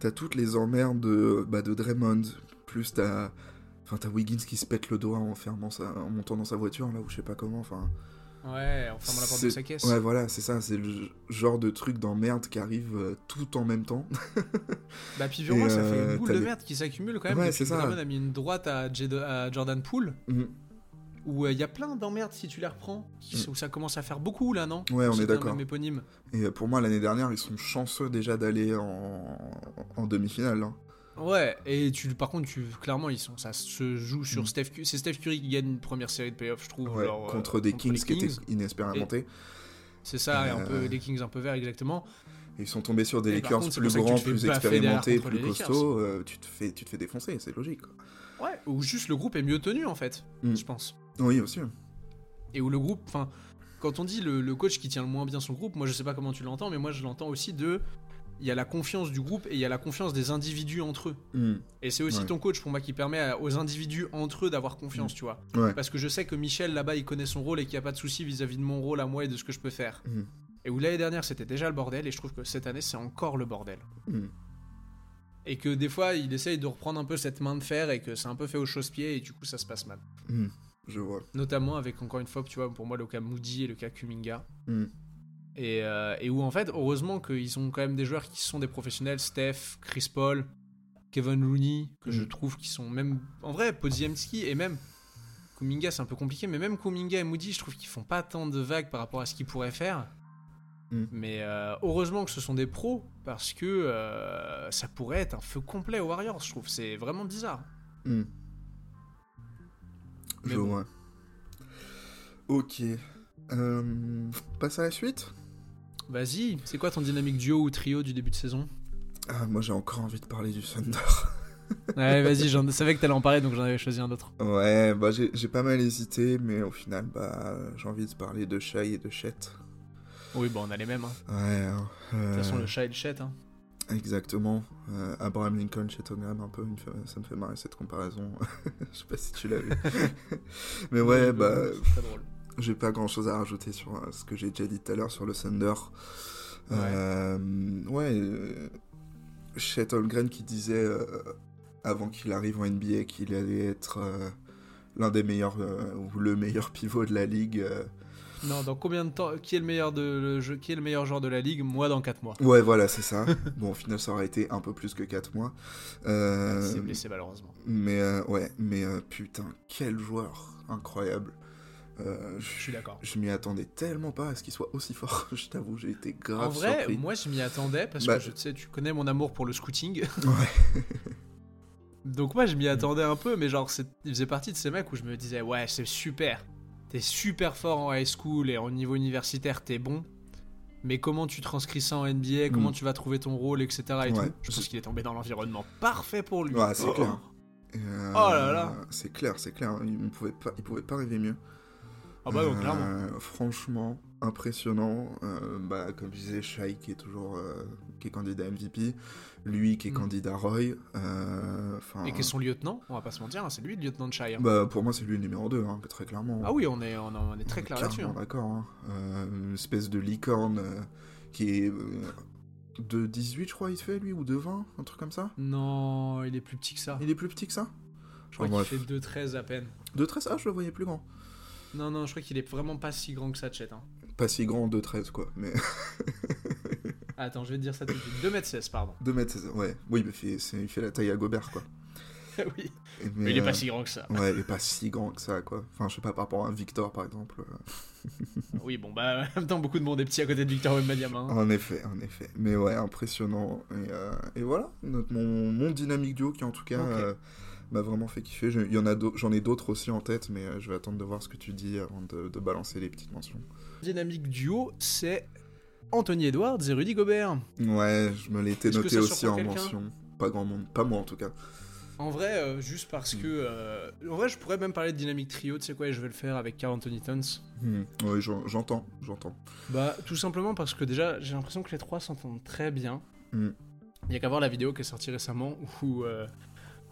t'as- toutes les emmerdes de, bah, de Draymond, plus t'as. Enfin, t'as Wiggins qui se pète le doigt en fermant sa... en montant dans sa voiture, là, ou je sais pas comment, enfin. Ouais, en fermant la porte de sa caisse. Ouais, voilà, c'est ça, c'est le genre de truc d'emmerde qui arrive euh, tout en même temps. <laughs> Bah, puis moi, Et, ça fait euh, une boule t'as de les- merde qui s'accumule quand même. Ouais, c'est ça. Draymond a mis une droite à, à Jordan Poole, Mhm. Où il y a plein d'emmerdes si tu les reprends, qui- où ça commence à faire beaucoup là, non? Ouais, on est d'accord. éponyme. Et euh, pour moi, l'année dernière, ils sont chanceux déjà d'aller en, en demi-finale. hein. Ouais, et tu, par contre, tu, clairement, ils sont, ça se joue sur Mm. Steph Curry. C'est Steph Curry qui gagne une première série de playoffs, je trouve. Ouais, genre, euh, contre des Kings qui étaient inexpérimentés. C'est ça, et un Euh, peu des Kings un peu verts, exactement. Ils sont tombés sur des Et Lakers contre, plus grands, plus expérimentés, plus costauds. euh, tu, te fais, tu te fais défoncer, c'est logique. quoi. Ouais, ou juste le groupe est mieux tenu, en fait, Mm. je pense. Oui, aussi. Et où le groupe, enfin, quand on dit le, le coach qui tient le moins bien son groupe, moi je sais pas comment tu l'entends, mais moi je l'entends aussi de. Il y a la confiance du groupe et il y a la confiance des individus entre eux. Hmm. Et c'est aussi Ouais. ton coach pour moi qui permet aux individus entre eux d'avoir confiance, tu vois. Ouais. Parce que je sais que Michel là-bas il connaît son rôle et qu'il n'y a pas de souci vis-à-vis de mon rôle à moi et de ce que je peux faire. Hmm. Et où l'année dernière c'était déjà le bordel et je trouve que cette année c'est encore le bordel. Hmm. Et que des fois il essaye de reprendre un peu cette main de fer et que c'est un peu fait au chausse-pied et du coup ça se passe mal. Hmm. Je vois. Notamment avec encore une fois, tu vois, pour moi le cas Moody et le cas Kuminga. Hmm. Et, euh, et où en fait, heureusement qu'ils ont quand même des joueurs qui sont des professionnels, Steph, Chris Paul, Kevin Looney, que je Mm. trouve qui sont même... En vrai, Podziemski et même Kuminga, c'est un peu compliqué, mais même Kuminga et Moody, je trouve qu'ils font pas tant de vagues par rapport à ce qu'ils pourraient faire. Mm. Mais euh, heureusement que ce sont des pros, parce que euh, ça pourrait être un feu complet aux Warriors, je trouve. C'est vraiment bizarre. Hmm. Je bon. vois. Ok. Euh, passe à la suite Vas-y, c'est quoi ton dynamique duo ou trio du début de saison? Ah, moi j'ai encore envie de parler du Thunder. <laughs> Ouais, vas-y, j'en savais que t'allais en parler, donc j'en avais choisi un autre. ouais, bah j'ai pas mal hésité, mais au final, bah j'ai envie de parler de Shai et de Chet. Oui, bon, on a les mêmes. Hein. Ouais, hein, De toute façon, euh, le chat et le chat. Hein. Exactement. Euh, Abraham Lincoln chez Tottenham, un peu, une ça me fait marrer cette comparaison. <laughs> Je sais pas si tu l'as vu. <laughs> mais ouais, bah. J'ai pas grand chose à rajouter sur euh, ce que j'ai déjà dit tout à l'heure sur le Thunder. Ouais. Euh, ouais. euh, Chet Holmgren qui disait euh, avant qu'il arrive en NBA qu'il allait être l'un des meilleurs ou le meilleur pivot de la ligue. Euh. Non, dans combien de temps Qui est le meilleur de le jeu Qui est le meilleur joueur de la ligue Moi, dans 4 mois. Ouais, voilà, c'est ça. bon, au final, ça aurait été un peu plus que 4 mois. Euh, Il s'est blessé malheureusement. mais euh, ouais, mais euh, putain, quel joueur incroyable. Euh, Je suis d'accord. Je m'y attendais tellement pas à ce qu'il soit aussi fort. <laughs> je t'avoue, j'ai été grave En vrai, surpris. moi je m'y attendais parce Bah- que je sais, tu connais mon amour pour le scouting. Ouais. <laughs> <laughs> Donc moi je m'y attendais un peu, mais genre il faisait partie de ces mecs où je me disais ouais c'est super, t'es super fort en high school et au niveau universitaire t'es bon, mais comment tu transcris ça en NBA, comment Mm. tu vas trouver ton rôle, etc. Et Ouais. tout. Je pense qu'il est tombé dans l'environnement parfait pour lui. Ouais, c'est Oh. clair. Euh, Oh là là. C'est clair, c'est clair. Il ne pouvait pas, il pouvait pas rêver mieux. Ah bah non, Euh, clairement. Franchement, impressionnant. Euh, bah, comme je disais, Shai qui est toujours qui est candidat MVP, lui qui est Mm. candidat Roy. euh, Et qui est son lieutenant, on va pas se mentir, hein, c'est lui le lieutenant de Shai. hein. Bah, pour moi, c'est lui le numéro 2, hein, très clairement. Ah oui, on est, on, on est très clair là-dessus. Hein. D'accord. hein. Euh, une espèce de licorne euh, qui est euh, de 18, je crois, il fait lui, ou de 20, un truc comme ça. Non, il est plus petit que ça. Il est plus petit que ça? Je crois Enfin, qu'il fait 2-13 à peine. De 13, ah, je le voyais plus grand. Non, non, je crois qu'il est vraiment pas si grand que ça, Chet. Hein. Pas si grand, 2,13 quoi, mais <laughs> Attends, je vais te dire ça tout de suite. 2m16, pardon. 2 mètres, c'est- ouais. Oui, mais fait- c'est- il fait la taille à Gobert quoi. oui. Et- Mais il est euh, pas si grand que ça. Ouais, il est pas si grand que ça quoi. Enfin, je sais pas, par rapport à un Victor par exemple. euh, Oui, bon, bah, en même temps, beaucoup de monde est petit à côté de Victor Wembanyama. Hein. En effet, en effet. Mais ouais, impressionnant. Et, euh, et voilà, notre, mon, mon dynamique duo qui en tout cas euh, m'a vraiment fait kiffer. Je- il y en a d'au- J'en ai d'autres aussi en tête, mais je vais attendre de voir ce que tu dis avant de, de balancer les petites mentions. Dynamique duo, c'est Anthony Edwards et Rudy Gobert. Ouais, je me l'étais noté aussi en mention. Pas grand monde, pas moi en tout cas. En vrai, euh, juste parce que. euh, en vrai, je pourrais même parler de dynamique trio, tu sais quoi, et je vais le faire avec Carl Anthony Towns. Hmm, Oui, j'en- j'entends, j'entends. Bah, tout simplement parce que déjà, j'ai l'impression que les trois s'entendent très bien. Mm. Il y a qu'à voir la vidéo qui est sortie récemment où euh,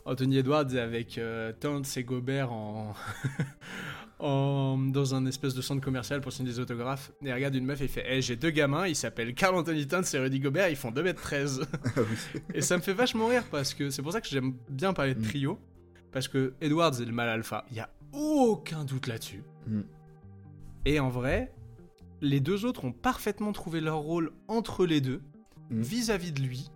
Anthony Edwards est avec Towns et Gobert en... <laughs> en- dans un espèce de centre commercial pour signer des autographes. Et regarde une meuf et fait hey, J'ai deux gamins, ils s'appellent Carl Anthony Towns et Rudy Gobert, ils font 2m13. <laughs> Ah <laughs> et ça me fait vachement rire parce que c'est pour ça que j'aime bien parler de Mm. trio. Parce que Edwards est le mal alpha, il y a aucun doute là-dessus. Mm. Et en vrai, les deux autres ont parfaitement trouvé leur rôle entre les deux, Mm. vis-à-vis de lui.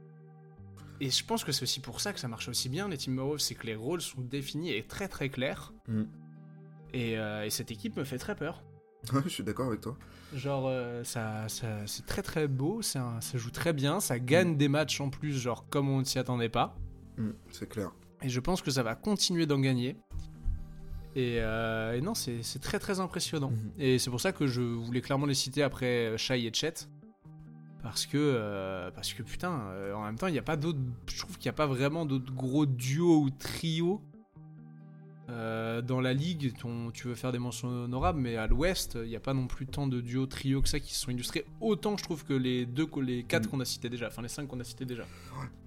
Et je pense que c'est aussi pour ça que ça marche aussi bien, les Timberwolves, c'est que les rôles sont définis et très très clairs. Mm. Et, euh, et cette équipe me fait très peur. <laughs> Je suis d'accord avec toi. Genre, euh, ça, ça- c'est très très beau, ça joue très bien, ça Mm. gagne des matchs en plus, genre comme on ne s'y attendait pas. Hmm, c'est clair. Et je pense que ça va continuer d'en gagner. Et, euh, et non, c'est très très impressionnant. Mhm. Et c'est pour ça que je voulais clairement les citer après Shai et Chet. Parce que, parce que putain, en même temps, il n'y a pas d'autres. Je trouve qu'il n'y a pas vraiment d'autres gros duos ou trios euh, dans la ligue. Ton, tu veux faire des mentions honorables, mais à l'ouest, il n'y a pas non plus tant de duos, trios que ça qui se sont illustrés. Autant je trouve que les deux, les quatre Mhm. qu'on a cités déjà, enfin les cinq qu'on a cités déjà.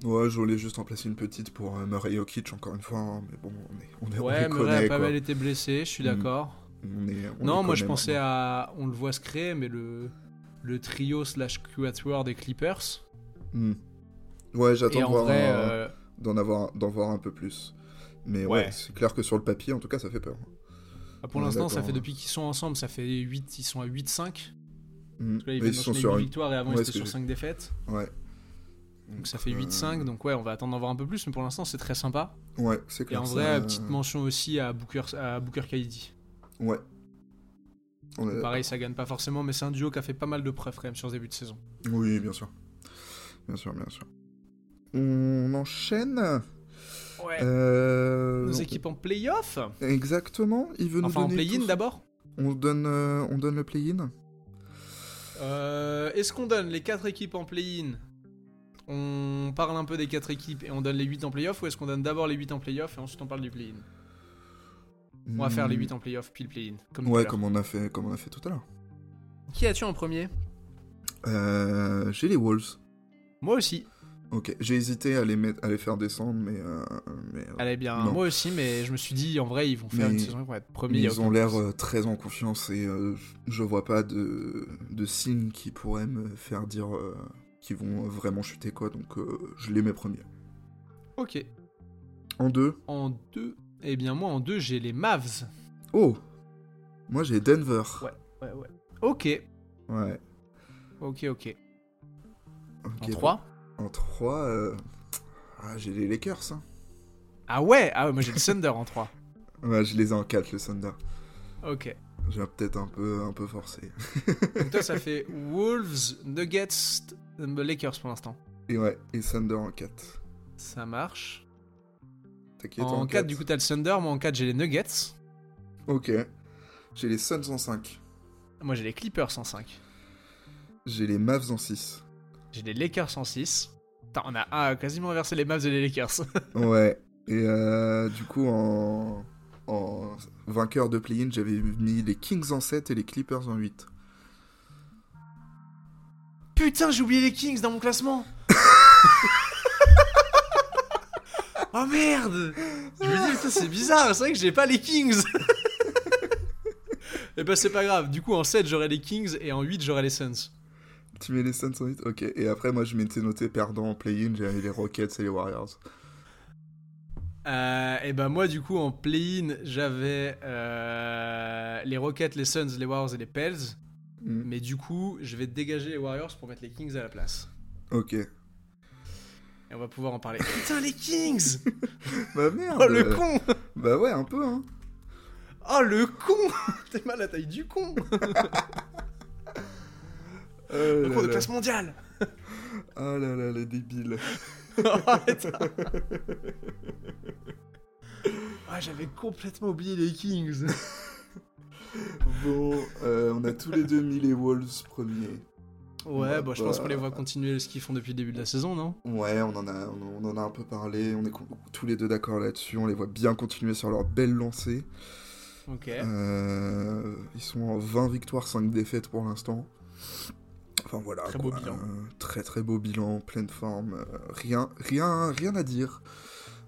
Ouais, je voulais juste en placer une petite pour euh, Murray Jokic, encore une fois. hein, mais bon, on est, on est, Ouais, Murray connaît, a pas quoi. mal été blessé, je suis Mhm. d'accord. Non, moi je pensais maintenant. à. On le voit se créer, mais le, le trio slash quatuor des Clippers. Hmm. Ouais, j'attends un- euh, d'en avoir, d'en voir un peu plus. Mais ouais, Ouais. c'est clair que sur le papier, en tout cas, ça fait peur. bah, pour l'instant, ça fait ouais. depuis qu'ils sont ensemble, ça fait 8, ils sont à 8-5. Hmm. Parce que là, ils ils sont sur 8 une... victoires et avant Ouais, ils étaient sur j'ai- 5 défaites. Ouais. Donc ça fait Euh, 8-5, donc ouais, on va attendre d'en voir un peu plus, mais pour l'instant, c'est très sympa. Ouais, c'est Et clair. en ça- vrai, petite mention aussi à Booker, à Booker KD. Ouais. On est- Pareil, ça gagne pas forcément, mais c'est un duo qui a fait pas mal de preuves quand même sur ce début de saison. Oui, bien sûr. Bien sûr, bien sûr. On enchaîne. Ouais. Euh, Nos équipes en playoff Exactement. Il veut Enfin nous en donner play-in tous- d'abord On donne, euh, on donne le play-in. Euh, Est-ce qu'on donne les 4 équipes en play-in? On parle un peu des 4 équipes et on donne les 8 en playoff ou est-ce qu'on donne d'abord les 8 en playoff et ensuite on parle du play-in? On va faire les 8 en playoff puis le play-in. Comme. Ouais, comme on a fait, comme on a fait tout à l'heure. Qui as-tu en premier? Euh, j'ai les Wolves. Moi aussi. Ok, j'ai hésité à les, mettre, à les faire descendre, mais, euh, mais, euh, Allez bien, Non. moi aussi, mais je me suis dit en vrai ils vont faire Mais- une saison ils vont être premiers. ils ont l'air euh, très en confiance et euh, je vois pas de, de signes qui pourraient me faire dire euh, qu'ils vont vraiment chuter quoi, donc je les mets premiers. Ok. En deux, En deux, eh bien moi en deux j'ai les Mavs. oh, moi j'ai Denver. Ouais, ouais, ouais. Ok, Ouais. ok, ok. En bon. 3 En 3, ah, j'ai les Lakers. hein. Ah ouais, ah ouais, moi j'ai le Thunder en 3. <laughs> Ouais, je les ai en 4, le Thunder. Ok. J'ai peut-être un peu, un peu forcé. <laughs> Donc toi ça <laughs> fait Wolves, Nuggets, euh, Lakers pour l'instant. Et ouais, et Thunder en 4. Ça marche. T'inquiète, En 4 quatre. du coup t'as le Thunder, moi en 4 j'ai les Nuggets. Ok. J'ai les Suns en 5. Moi j'ai les Clippers en 5. J'ai les Mavs en 6. J'ai les Lakers en 6. Putain, on a ah, quasiment inversé les Mavs et les Lakers. <laughs> Ouais. Et euh, du coup, en, en vainqueur de play-in, j'avais mis les Kings en 7 et les Clippers en 8. Putain, j'ai oublié les Kings dans mon classement. <laughs> oh merde Je me dis, putain, c'est bizarre, c'est vrai que j'ai pas les Kings. <laughs> Et bah, c'est pas grave. Du coup, en 7, j'aurai les Kings et en 8, j'aurai les Suns. Tu mets les Suns en 8 Ok. Et après, moi, je m'étais noté perdant en play-in, j'avais les Rockets et les Warriors. Euh, et bah, moi, du coup, en play-in, j'avais euh, les Rockets, les Suns, les Warriors et les Pels. Hmm. Mais du coup, je vais dégager les Warriors pour mettre les Kings à la place. Ok. Et on va pouvoir en parler. Putain, les Kings <laughs> Bah merde Oh, le con Bah ouais, un peu, hein. Oh le con <laughs> T'es mal à la taille du con <laughs> Oh Le là con de classe mondiale Oh <laughs> là là, les débiles. <laughs> Arrête. <laughs> Ah, j'avais complètement oublié les Kings. Bon, euh, on a tous les deux mis les Wolves premiers. Ouais, Bah, bon, je pense bah. qu'on les voit continuer ce qu'ils font depuis le début de la saison, non? Ouais, on en, a, on, on en a un peu parlé, on est tous les deux d'accord là-dessus, on les voit bien continuer sur leur belle lancée. Ok. Euh, ils sont en 20 victoires, 5 défaites pour l'instant. Enfin voilà. Très beau bilan. Euh, très très beau bilan, pleine forme. euh, rien, rien, rien à dire.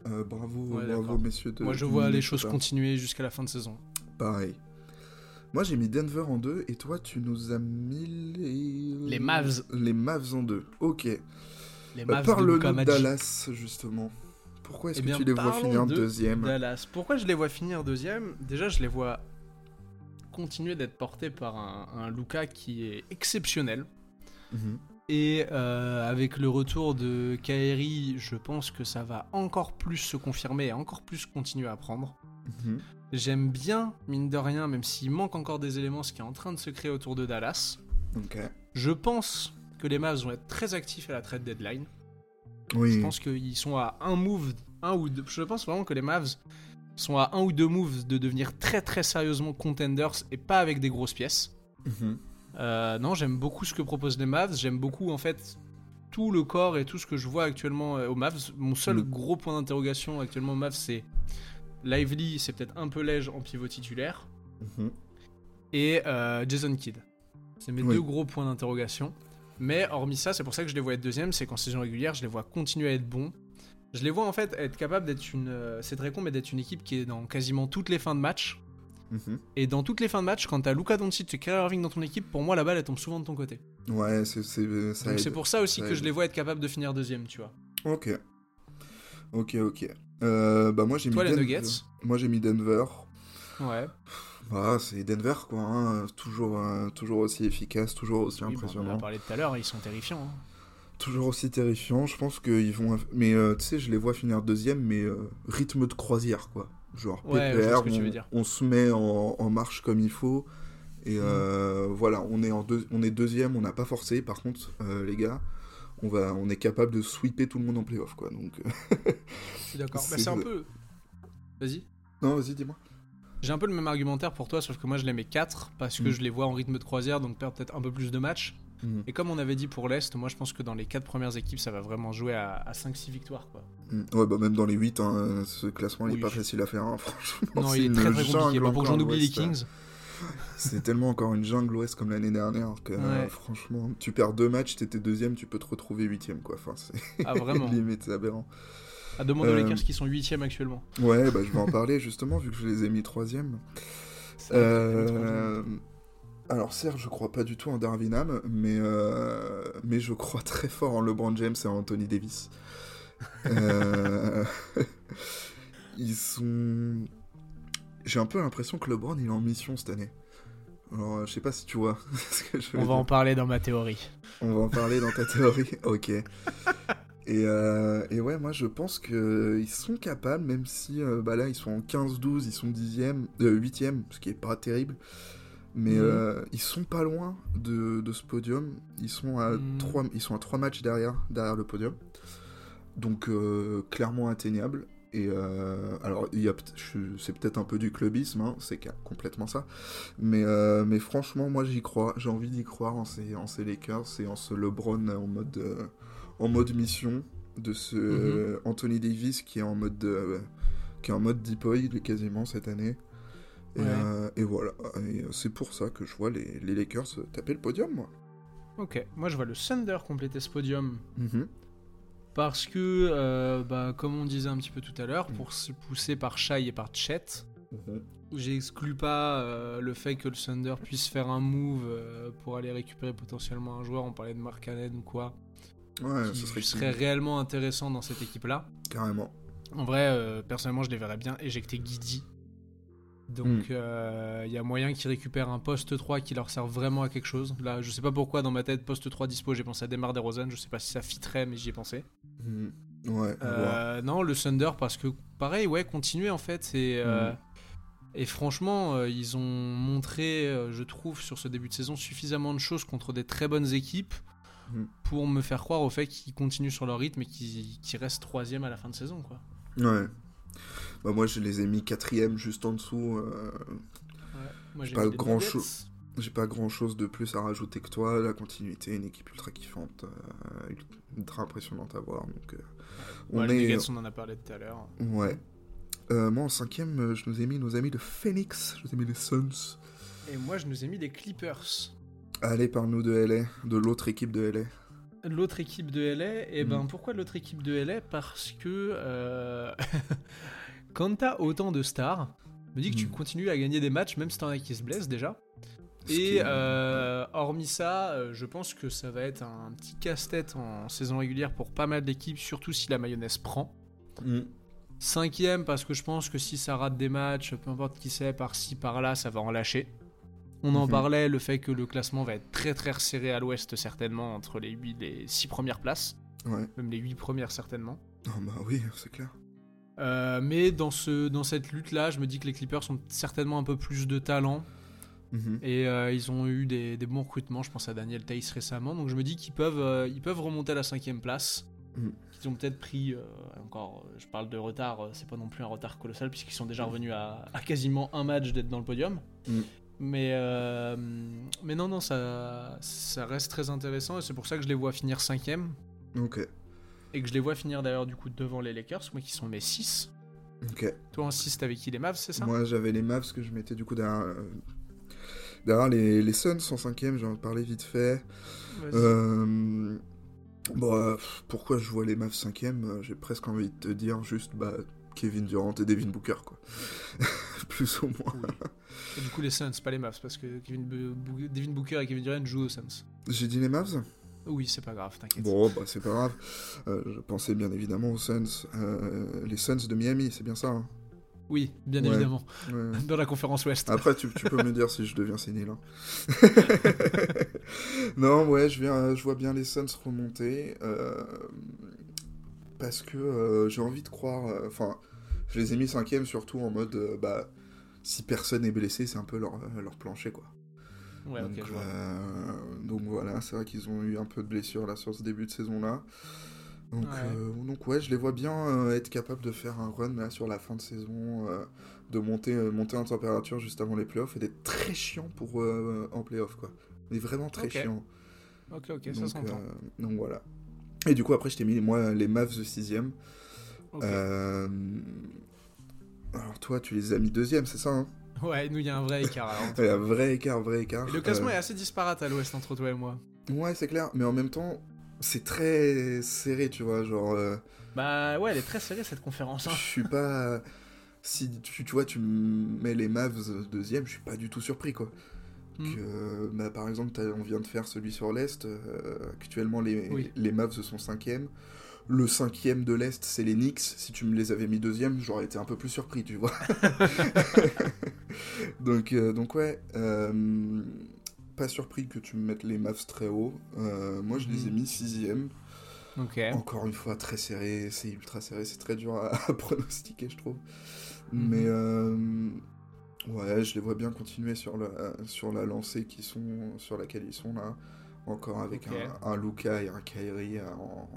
Euh, bravo, Ouais, bravo messieurs de. Moi, je vois les choses continuer jusqu'à la fin de saison. Pareil. Moi j'ai mis Denver en 2 et toi tu nous as mis les. Les Mavs. Les Mavs en 2. Ok. Les Bah, Mavs de de. Dallas justement. Pourquoi est-ce Eh que tu les vois finir de deuxième Dallas. Pourquoi je les vois finir deuxième? Déjà, je les vois continuer d'être portés par un, un Luka qui est exceptionnel. Mhm. Et euh, avec le retour de Kairi, je pense que ça va encore plus se confirmer et encore plus continuer à prendre. Mhm. J'aime bien, mine de rien, même s'il manque encore des éléments, ce qui est en train de se créer autour de Dallas. Je pense que les Mavs vont être très actifs à la trade deadline. Oui. Je pense qu'ils sont à un move, un ou deux. Je pense vraiment que les Mavs sont à un ou deux moves de devenir très très sérieusement contenders et pas avec des grosses pièces. Mhm. Euh, non, j'aime beaucoup ce que proposent les Mavs. J'aime beaucoup en fait tout le corps et tout ce que je vois actuellement euh, aux Mavs. Mon seul Mm. gros point d'interrogation actuellement aux Mavs, c'est Lively, c'est peut-être un peu léger en pivot titulaire, Mhm. et euh, Jason Kidd. C'est mes Oui. deux gros points d'interrogation. Mais hormis ça, c'est pour ça que je les vois être deuxième, c'est qu'en saison régulière, je les vois continuer à être bons. Je les vois en fait être capables d'être une. c'est très con, mais d'être une équipe qui est dans quasiment toutes les fins de match. Mhm. Et dans toutes les fins de match, quand t'as Luka Doncic et Kyrie Irving dans ton équipe, pour moi la balle elle tombe souvent de ton côté. Ouais, c'est c'est- c'est pour ça aussi Ça que je les vois être capables de finir deuxième, tu vois. Ok. Ok, ok. Euh, bah moi j'ai mis Toi les Denver. Nuggets Moi j'ai mis Denver. Ouais. Bah c'est Denver quoi. hein. Toujours, euh, toujours aussi efficace, toujours aussi Oui, bon, on en impressionnant, a parlé tout à l'heure, ils sont terrifiants. hein. toujours aussi terrifiant. Je pense qu'ils vont. Mais euh, tu sais, je les vois finir deuxième, mais euh, rythme de croisière quoi. Genre Ouais, PPR, on, se met en, en marche comme il faut. Et euh, voilà, on est, en deux, on est deuxième, on n'a pas forcé. Par contre, euh, les gars, on, va, on est capable de sweeper tout le monde en playoff quoi. Donc, euh, Je suis d'accord. <laughs> Bah, C'est un peu. Vas-y. non, vas-y, dis-moi. J'ai un peu le même argumentaire pour toi, sauf que moi je les mets 4 parce que Mm. je les vois en rythme de croisière, donc perdre peut-être un peu plus de matchs. Mhm. Et comme on avait dit pour l'Est, moi je pense que dans les 4 premières équipes, ça va vraiment jouer à, 5-6 victoires. Quoi. Mm. Ouais, bah même dans les 8, hein, ce classement il Oui. est pas facile à faire, hein, <laughs> franchement. Non, il est très très compliqué. Bon, pour que j'en oublie les. Kings. <laughs> C'est tellement encore une jungle ouest comme l'année dernière que euh, franchement, tu perds deux matchs, t'étais deuxième, tu peux te retrouver huitième quoi. Enfin, c'est Ah vraiment <laughs> limite, c'est aberrant. À demander aux Euh, Lakers qui sont 8ème actuellement. Ouais, bah je vais en parler justement vu que je les ai mis troisième. Euh, Alors certes, je crois pas du tout en Darwinham, mais euh, mais je crois très fort en LeBron James et en Anthony Davis. Euh, <laughs> Ils sont. J'ai un peu l'impression que LeBron il est en mission cette année. Alors, euh, je sais pas si tu vois <laughs> ce que je veux On va dire. en parler dans ma théorie. On va en parler dans ta théorie. <laughs> ok. Et, euh, et ouais, moi je pense qu'ils sont capables, même si bah là ils sont en 15-12, ils sont 10e, euh, 8e, ce qui est pas terrible. Mais Mhm. euh, ils sont pas loin de, de ce podium. Ils sont, à Mhm. trois, ils sont à 3 matchs derrière, derrière le podium. Donc euh, clairement atteignable. Et euh, alors, c'est peut-être un peu du clubisme, hein, c'est complètement ça. Mais, euh, mais franchement, moi j'y crois. J'ai envie d'y croire en ces, en ces Lakers et en ce LeBron en mode, euh, en mode mission. De ce euh, Anthony Davis qui est en mode, qui est en mode deploy quasiment cette année. Et, Ouais. euh, et voilà. Et c'est pour ça que je vois les, les Lakers taper le podium, moi. Ok, moi je vois le Thunder compléter ce podium Mhm. parce que, euh, bah, comme on disait un petit peu tout à l'heure, pour se pousser par Shai et par Chet, j'exclus pas euh, le fait que le Thunder puisse faire un move euh, pour aller récupérer potentiellement un joueur. On parlait de Mark Cannon ou quoi, Ouais, qui serait, réellement intéressant dans cette équipe-là. carrément. En vrai, euh, personnellement, je les verrais bien éjecter Guidi. Donc, Hmm. euh, il y a moyen qu'ils récupèrent un poste 3 qui leur serve vraiment à quelque chose. Là, je sais pas pourquoi, dans ma tête, poste 3 dispo, j'ai pensé à Demar DeRozan. Je sais pas si ça fitterait, mais j'y ai pensé. Mhm. Ouais. Euh, non, le Thunder, parce que pareil, ouais, continuer en fait. Et, euh, Mhm. et franchement, ils ont montré, je trouve, sur ce début de saison, suffisamment de choses contre des très bonnes équipes pour me faire croire au fait qu'ils continuent sur leur rythme et qu'ils qu'ils restent troisième à la fin de saison. Quoi. Ouais. Bah moi je les ai mis quatrième juste en dessous. euh, Moi, j'ai Pas grand chose. J'ai pas grand chose de plus à rajouter que toi. La continuité, une équipe ultra kiffante, euh, ultra impressionnante à voir. Donc, euh, on Ouais, est. Nuggets, on en a parlé tout à l'heure. Ouais. Euh, moi en cinquième, je nous ai mis nos amis de Phoenix. Je nous ai mis les Suns. Et moi, je nous ai mis des Clippers. Allez, parle-nous de LA, de l'autre équipe de LA. L'autre équipe de LA, et ben Mm. pourquoi l'autre équipe de LA Parce que euh, <laughs> quand t'as autant de stars, me dis que tu Mm. continues à gagner des matchs, même si t'en as qui se blessent déjà. Ce Et est- euh, hormis ça, euh, je pense que ça va être un petit casse-tête en saison régulière pour pas mal d'équipes, surtout si la mayonnaise prend. Mm. Cinquième parce que je pense que si ça rate des matchs, peu importe qui c'est, par-ci, par-là, ça va en lâcher. On en Mhm. parlait, le fait que le classement va être très très resserré à l'ouest certainement, entre les 8 les 6 premières places, Ouais. même les 8 premières certainement. Oh, bah oui, c'est clair. Euh, mais dans, ce, dans cette lutte-là, je me dis que les Clippers ont certainement un peu plus de talent. Mhm. Et euh, ils ont eu des, des bons recrutements, je pense à Daniel Tays récemment. Donc je me dis qu'ils peuvent, euh, ils peuvent remonter à la cinquième place. Mhm. Ils ont peut-être pris, encore, je parle de retard, c'est pas non plus un retard colossal puisqu'ils sont déjà revenus à, à quasiment un match d'être dans le podium. Mais, euh, mais non, non, ça, ça reste très intéressant et c'est pour ça que je les vois finir cinquième. Ok. Et que je les vois finir d'ailleurs du coup devant les Lakers, moi qui sont mes 6. Ok. Toi en 6, t'avais qui les Mavs, c'est ça? Moi, j'avais les Mavs que je mettais du coup derrière, euh, derrière les, les Suns en cinquième, j'en parlais vite fait. Euh, bon, pourquoi je vois les Mavs cinquième? J'ai presque envie de te dire juste bah, Kevin Durant et Devin Booker, quoi. <laughs> Plus ou moins. Oui. Et du coup, les Suns, pas les Mavs, parce que Kevin Devin Booker et Kevin Durant jouent aux Suns. J'ai dit les Mavs? Oui, c'est pas grave, t'inquiète. Bon, bah c'est pas grave. Euh, je pensais bien évidemment aux Suns. Euh, les Suns de Miami, c'est bien ça. hein? Oui, bien Ouais. évidemment. Ouais. Dans la conférence Ouest. Après, tu, tu peux me dire si je deviens sénile. hein. <laughs> <laughs> non, ouais, je, viens, je vois bien les Suns remonter. euh, parce que euh, j'ai envie de croire. euh, Enfin, je les ai mis cinquième surtout en mode. euh, bah, si personne est blessé, c'est un peu leur, leur plancher, quoi. Ouais, donc, je vois. donc voilà, c'est vrai qu'ils ont eu un peu de blessures là sur ce début de saison-là. Donc, Ouais. euh, donc ouais, je les vois bien être capables de faire un run là sur la fin de saison, de monter, monter en température juste avant les playoffs et d'être très chiant pour en playoff quoi. Mais vraiment très Ok. chiant. Ok, ok, ça donc, s'entend. euh, donc voilà. Et du coup, après, je t'ai mis, moi, les Mavs de 6ème. Ok. Euh, Alors, toi, tu les as mis deuxième, c'est ça hein? Ouais, nous, il y a un vrai écart. Il y a un vrai écart, vrai écart. Et le classement Euh, est assez disparate à l'ouest entre toi et moi. Ouais, c'est clair, mais en même temps, c'est très serré, tu vois. Genre, euh, Bah ouais, elle est très serrée cette conférence. je hein. suis pas. Si tu, tu vois, tu me mets les Mavs deuxième, je suis pas du tout surpris, quoi. Hmm. Que, bah, par exemple, on vient de faire celui sur l'Est. euh, actuellement, les, Oui. les Mavs sont cinquième. Le cinquième de l'Est, c'est les Knicks. Si tu me les avais mis deuxième, j'aurais été un peu plus surpris, tu vois. <laughs> <laughs> donc, euh, donc ouais, euh, pas surpris que tu me mettes les Mavs très haut. Euh, moi, je les ai Mhm. mis sixième. Encore une fois, très serré, c'est ultra serré, c'est très dur à, <laughs> à pronostiquer, je trouve. Mhm. Mais euh, ouais, je les vois bien continuer sur la, sur la lancée qui sont, sur laquelle ils sont là. Encore avec un, un Luka et un Kyrie en,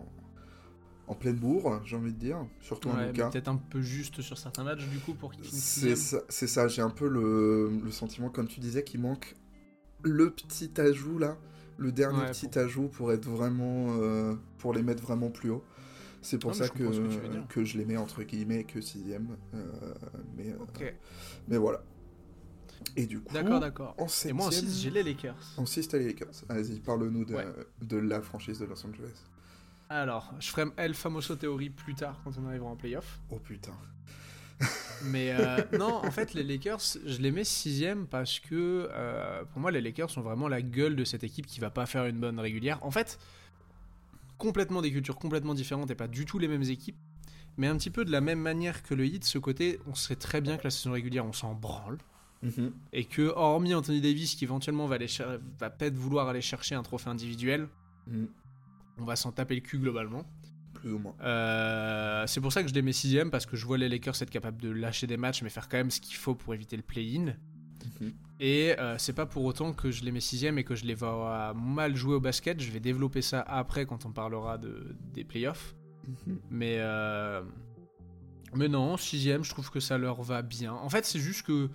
en pleine bourre, j'ai envie de dire. Surtout un Ouais, mais Luka. peut-être un peu juste sur certains matchs du coup pour qu'il finisse C'est ça, c'est ça, j'ai un peu le, le sentiment, comme tu disais, qu'il manque le petit ajout là, le dernier Ouais, petit pour- ajout pour être vraiment, euh, pour les mettre vraiment plus haut. C'est pour Non, ça je que, que je les mets entre guillemets que sixième. euh, mais, euh, mais voilà. Et du coup, D'accord, d'accord. en Et moi en 6, j'ai les Lakers. en six, t'as les Lakers. Vas-y, parle-nous de, Ouais. de la franchise de Los Angeles. Alors, je ferai El Famoso théorie plus tard quand on arrivera en playoff. Oh putain. Mais euh, non, en fait, les Lakers, je les mets sixième parce que euh, pour moi, les Lakers sont vraiment la gueule de cette équipe qui va pas faire une bonne régulière. En fait, complètement des cultures complètement différentes et pas du tout les mêmes équipes. Mais un petit peu de la même manière que le Heat, ce côté, on sait très bien que la saison régulière, on s'en branle. Mhm. Et que, hormis Anthony Davis qui éventuellement va, aller cher- va peut-être vouloir aller chercher un trophée individuel, Mhm. on va s'en taper le cul globalement. Plus ou moins. Euh, c'est pour ça que je les mets sixième parce que je vois les Lakers être capables de lâcher des matchs mais faire quand même ce qu'il faut pour éviter le play-in. Mhm. Et euh, c'est pas pour autant que je les mets sixième et que je les vois mal jouer au basket. Je vais développer ça après quand on parlera de, des playoffs. Mais, euh, mais non, sixième, je trouve que ça leur va bien. En fait, c'est juste que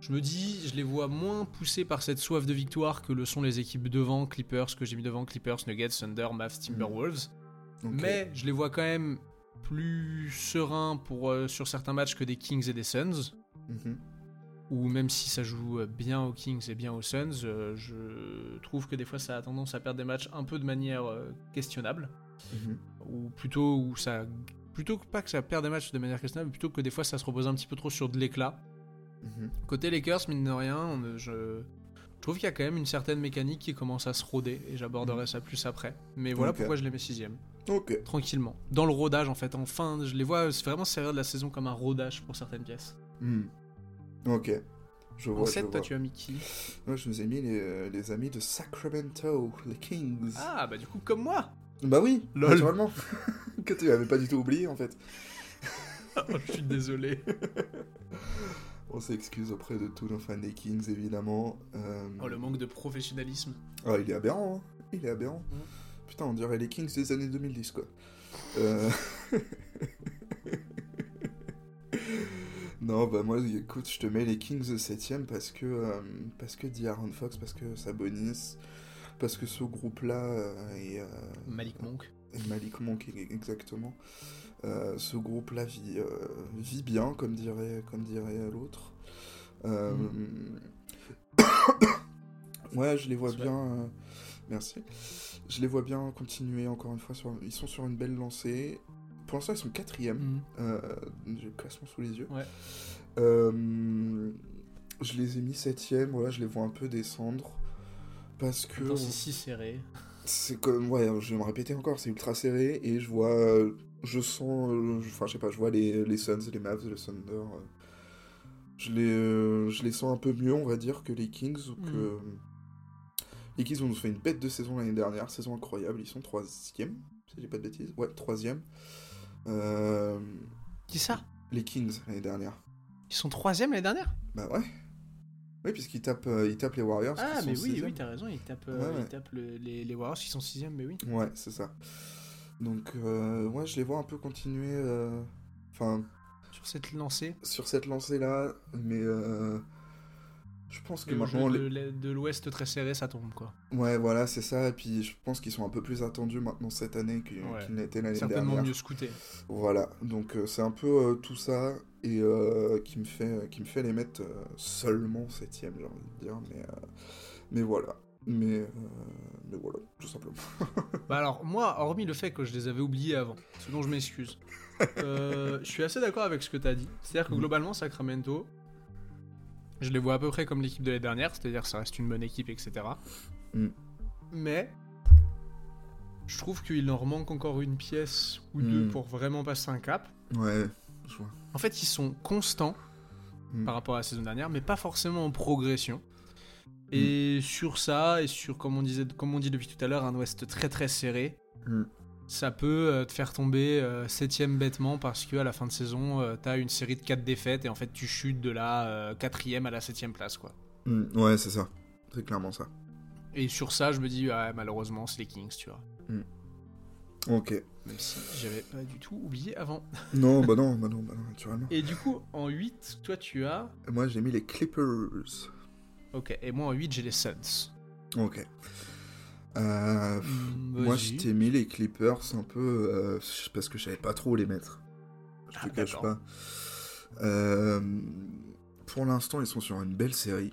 je me dis, je les vois moins poussés par cette soif de victoire que le sont les équipes devant, Clippers, que j'ai mis devant, Clippers, Nuggets, Thunder, Mavs, Timberwolves. Ok. Mais je les vois quand même plus sereins pour, euh, sur certains matchs que des Kings et des Suns. Mhm. Ou même si ça joue euh, bien aux Kings et bien aux Suns, euh, je trouve que des fois ça a tendance à perdre des matchs un peu de manière euh, questionnable. Mhm. Ou plutôt où ça. Plutôt que pas que ça perd des matchs de manière questionnable, plutôt que des fois ça se repose un petit peu trop sur de l'éclat. Mhm. Côté Lakers, mine de rien, je, je trouve qu'il y a quand même une certaine mécanique qui commence à se rôder, et j'aborderai ça plus après. Mais voilà pourquoi je les mets sixième. Ok. tranquillement. Dans le rodage en fait, enfin, je les vois vraiment servir de la saison comme un rodage pour certaines pièces. Hmm. Ok. Je vois. en je 7, toi vois. tu as mis qui? Moi, je nous ai mis les, euh, les amis de Sacramento, les Kings. Ah bah du coup comme moi Bah oui, Lol. naturellement. <laughs> que tu avais pas du tout oublié en fait. <laughs> Je suis désolé. <laughs> On s'excuse auprès de tous nos fans des Kings évidemment. Euh, Oh le manque de professionnalisme. Ah, il est aberrant, hein. Il est aberrant. Putain, on dirait les Kings des années 2010 quoi. Euh... <laughs> non, bah moi, écoute, je te mets les Kings 7ème parce que, euh, parce que D'Aaron Fox, parce que Sabonis, parce que ce groupe-là est, euh, Malik Monk. et Malik Monk exactement. Euh, ce groupe-là vit, euh, vit bien, comme dirait, comme dirait l'autre. Euh, <coughs> ouais, je les vois bien. Merci. Je les vois bien continuer encore une fois. Sur... Ils sont sur une belle lancée. Pour l'instant, ils sont quatrième. Euh, J'ai le classement sous les yeux. Ouais. Euh, je les ai mis septième. Voilà, je les vois un peu descendre. Parce que. C'est si serré. C'est comme, ouais, je vais me répéter encore, c'est ultra serré et je vois, je sens, euh, enfin, je sais pas, je vois les, les Suns, les Mavs, les Thunder. euh, je les, euh, je les sens un peu mieux, on va dire, que les Kings ou que. Les Kings ont fait une bête de saison l'année dernière, saison incroyable, ils sont troisième, si j'ai pas de bêtises. Ouais, troisième. Euh, Qui ça? les Kings l'année dernière. Ils sont troisième l'année dernière? Bah ouais. Oui, puisqu'ils tapent, ils tapent les Warriors. qui Ah sont mais oui, sixième. oui, t'as raison, ils tapent, ouais. ils tapent le- les, les Warriors qui sont sixième, mais oui. Ouais, c'est ça. Donc, euh, ouais, je les vois un peu continuer. euh, Enfin, Sur cette lancée. sur cette lancée-là, mais euh, je pense que Le maintenant. jeu les- de, de l'Ouest très serré, ça tombe quoi. Ouais, voilà, c'est ça. Et puis je pense qu'ils sont un peu plus attendus maintenant cette année qu'ils Ouais. n'étaient l'année Certainement dernière. mieux scouté. Voilà, donc euh, c'est un peu euh, tout ça et euh, qui, me fait, qui me fait les mettre seulement septième, j'ai envie de dire. Mais, mais voilà. Mais, euh, mais voilà, tout simplement. <laughs> Bah alors, moi, hormis le fait que je les avais oubliés avant, ce dont je m'excuse, euh, je suis assez d'accord avec ce que tu as dit. C'est-à-dire que Mhm. globalement, Sacramento, je les vois à peu près comme l'équipe de l'année dernière, c'est-à-dire que ça reste une bonne équipe, etc. Mhm. Mais je trouve qu'il leur manque encore une pièce ou deux Mhm. pour vraiment passer un cap. Ouais, je vois. En fait, ils sont constants par rapport à la saison dernière, mais pas forcément en progression. Et sur ça, et sur, comme on, disait, comme on dit depuis tout à l'heure, un Ouest très très serré, Mhm. ça peut euh, te faire tomber euh, septième bêtement parce que à la fin de saison, euh, t'as une série de 4 défaites et en fait tu chutes de la euh, quatrième à la septième place quoi. Mhm, Ouais, c'est ça. C'est clairement ça. Et sur ça, je me dis, ouais, malheureusement, c'est les Kings, tu vois. Ok. Même si j'avais pas du tout oublié avant. <laughs> Non, bah non, bah non, bah non, naturellement. Et du coup, en 8, toi tu as. Moi, j'ai mis les Clippers. Ok, et moi en 8, j'ai les Suns. Ok. Euh, Mm, moi, je t'ai mis les Clippers un peu euh, parce que je savais pas trop où les mettre. Je te Ah, cache d'accord. pas. Euh, pour l'instant, ils sont sur une belle série.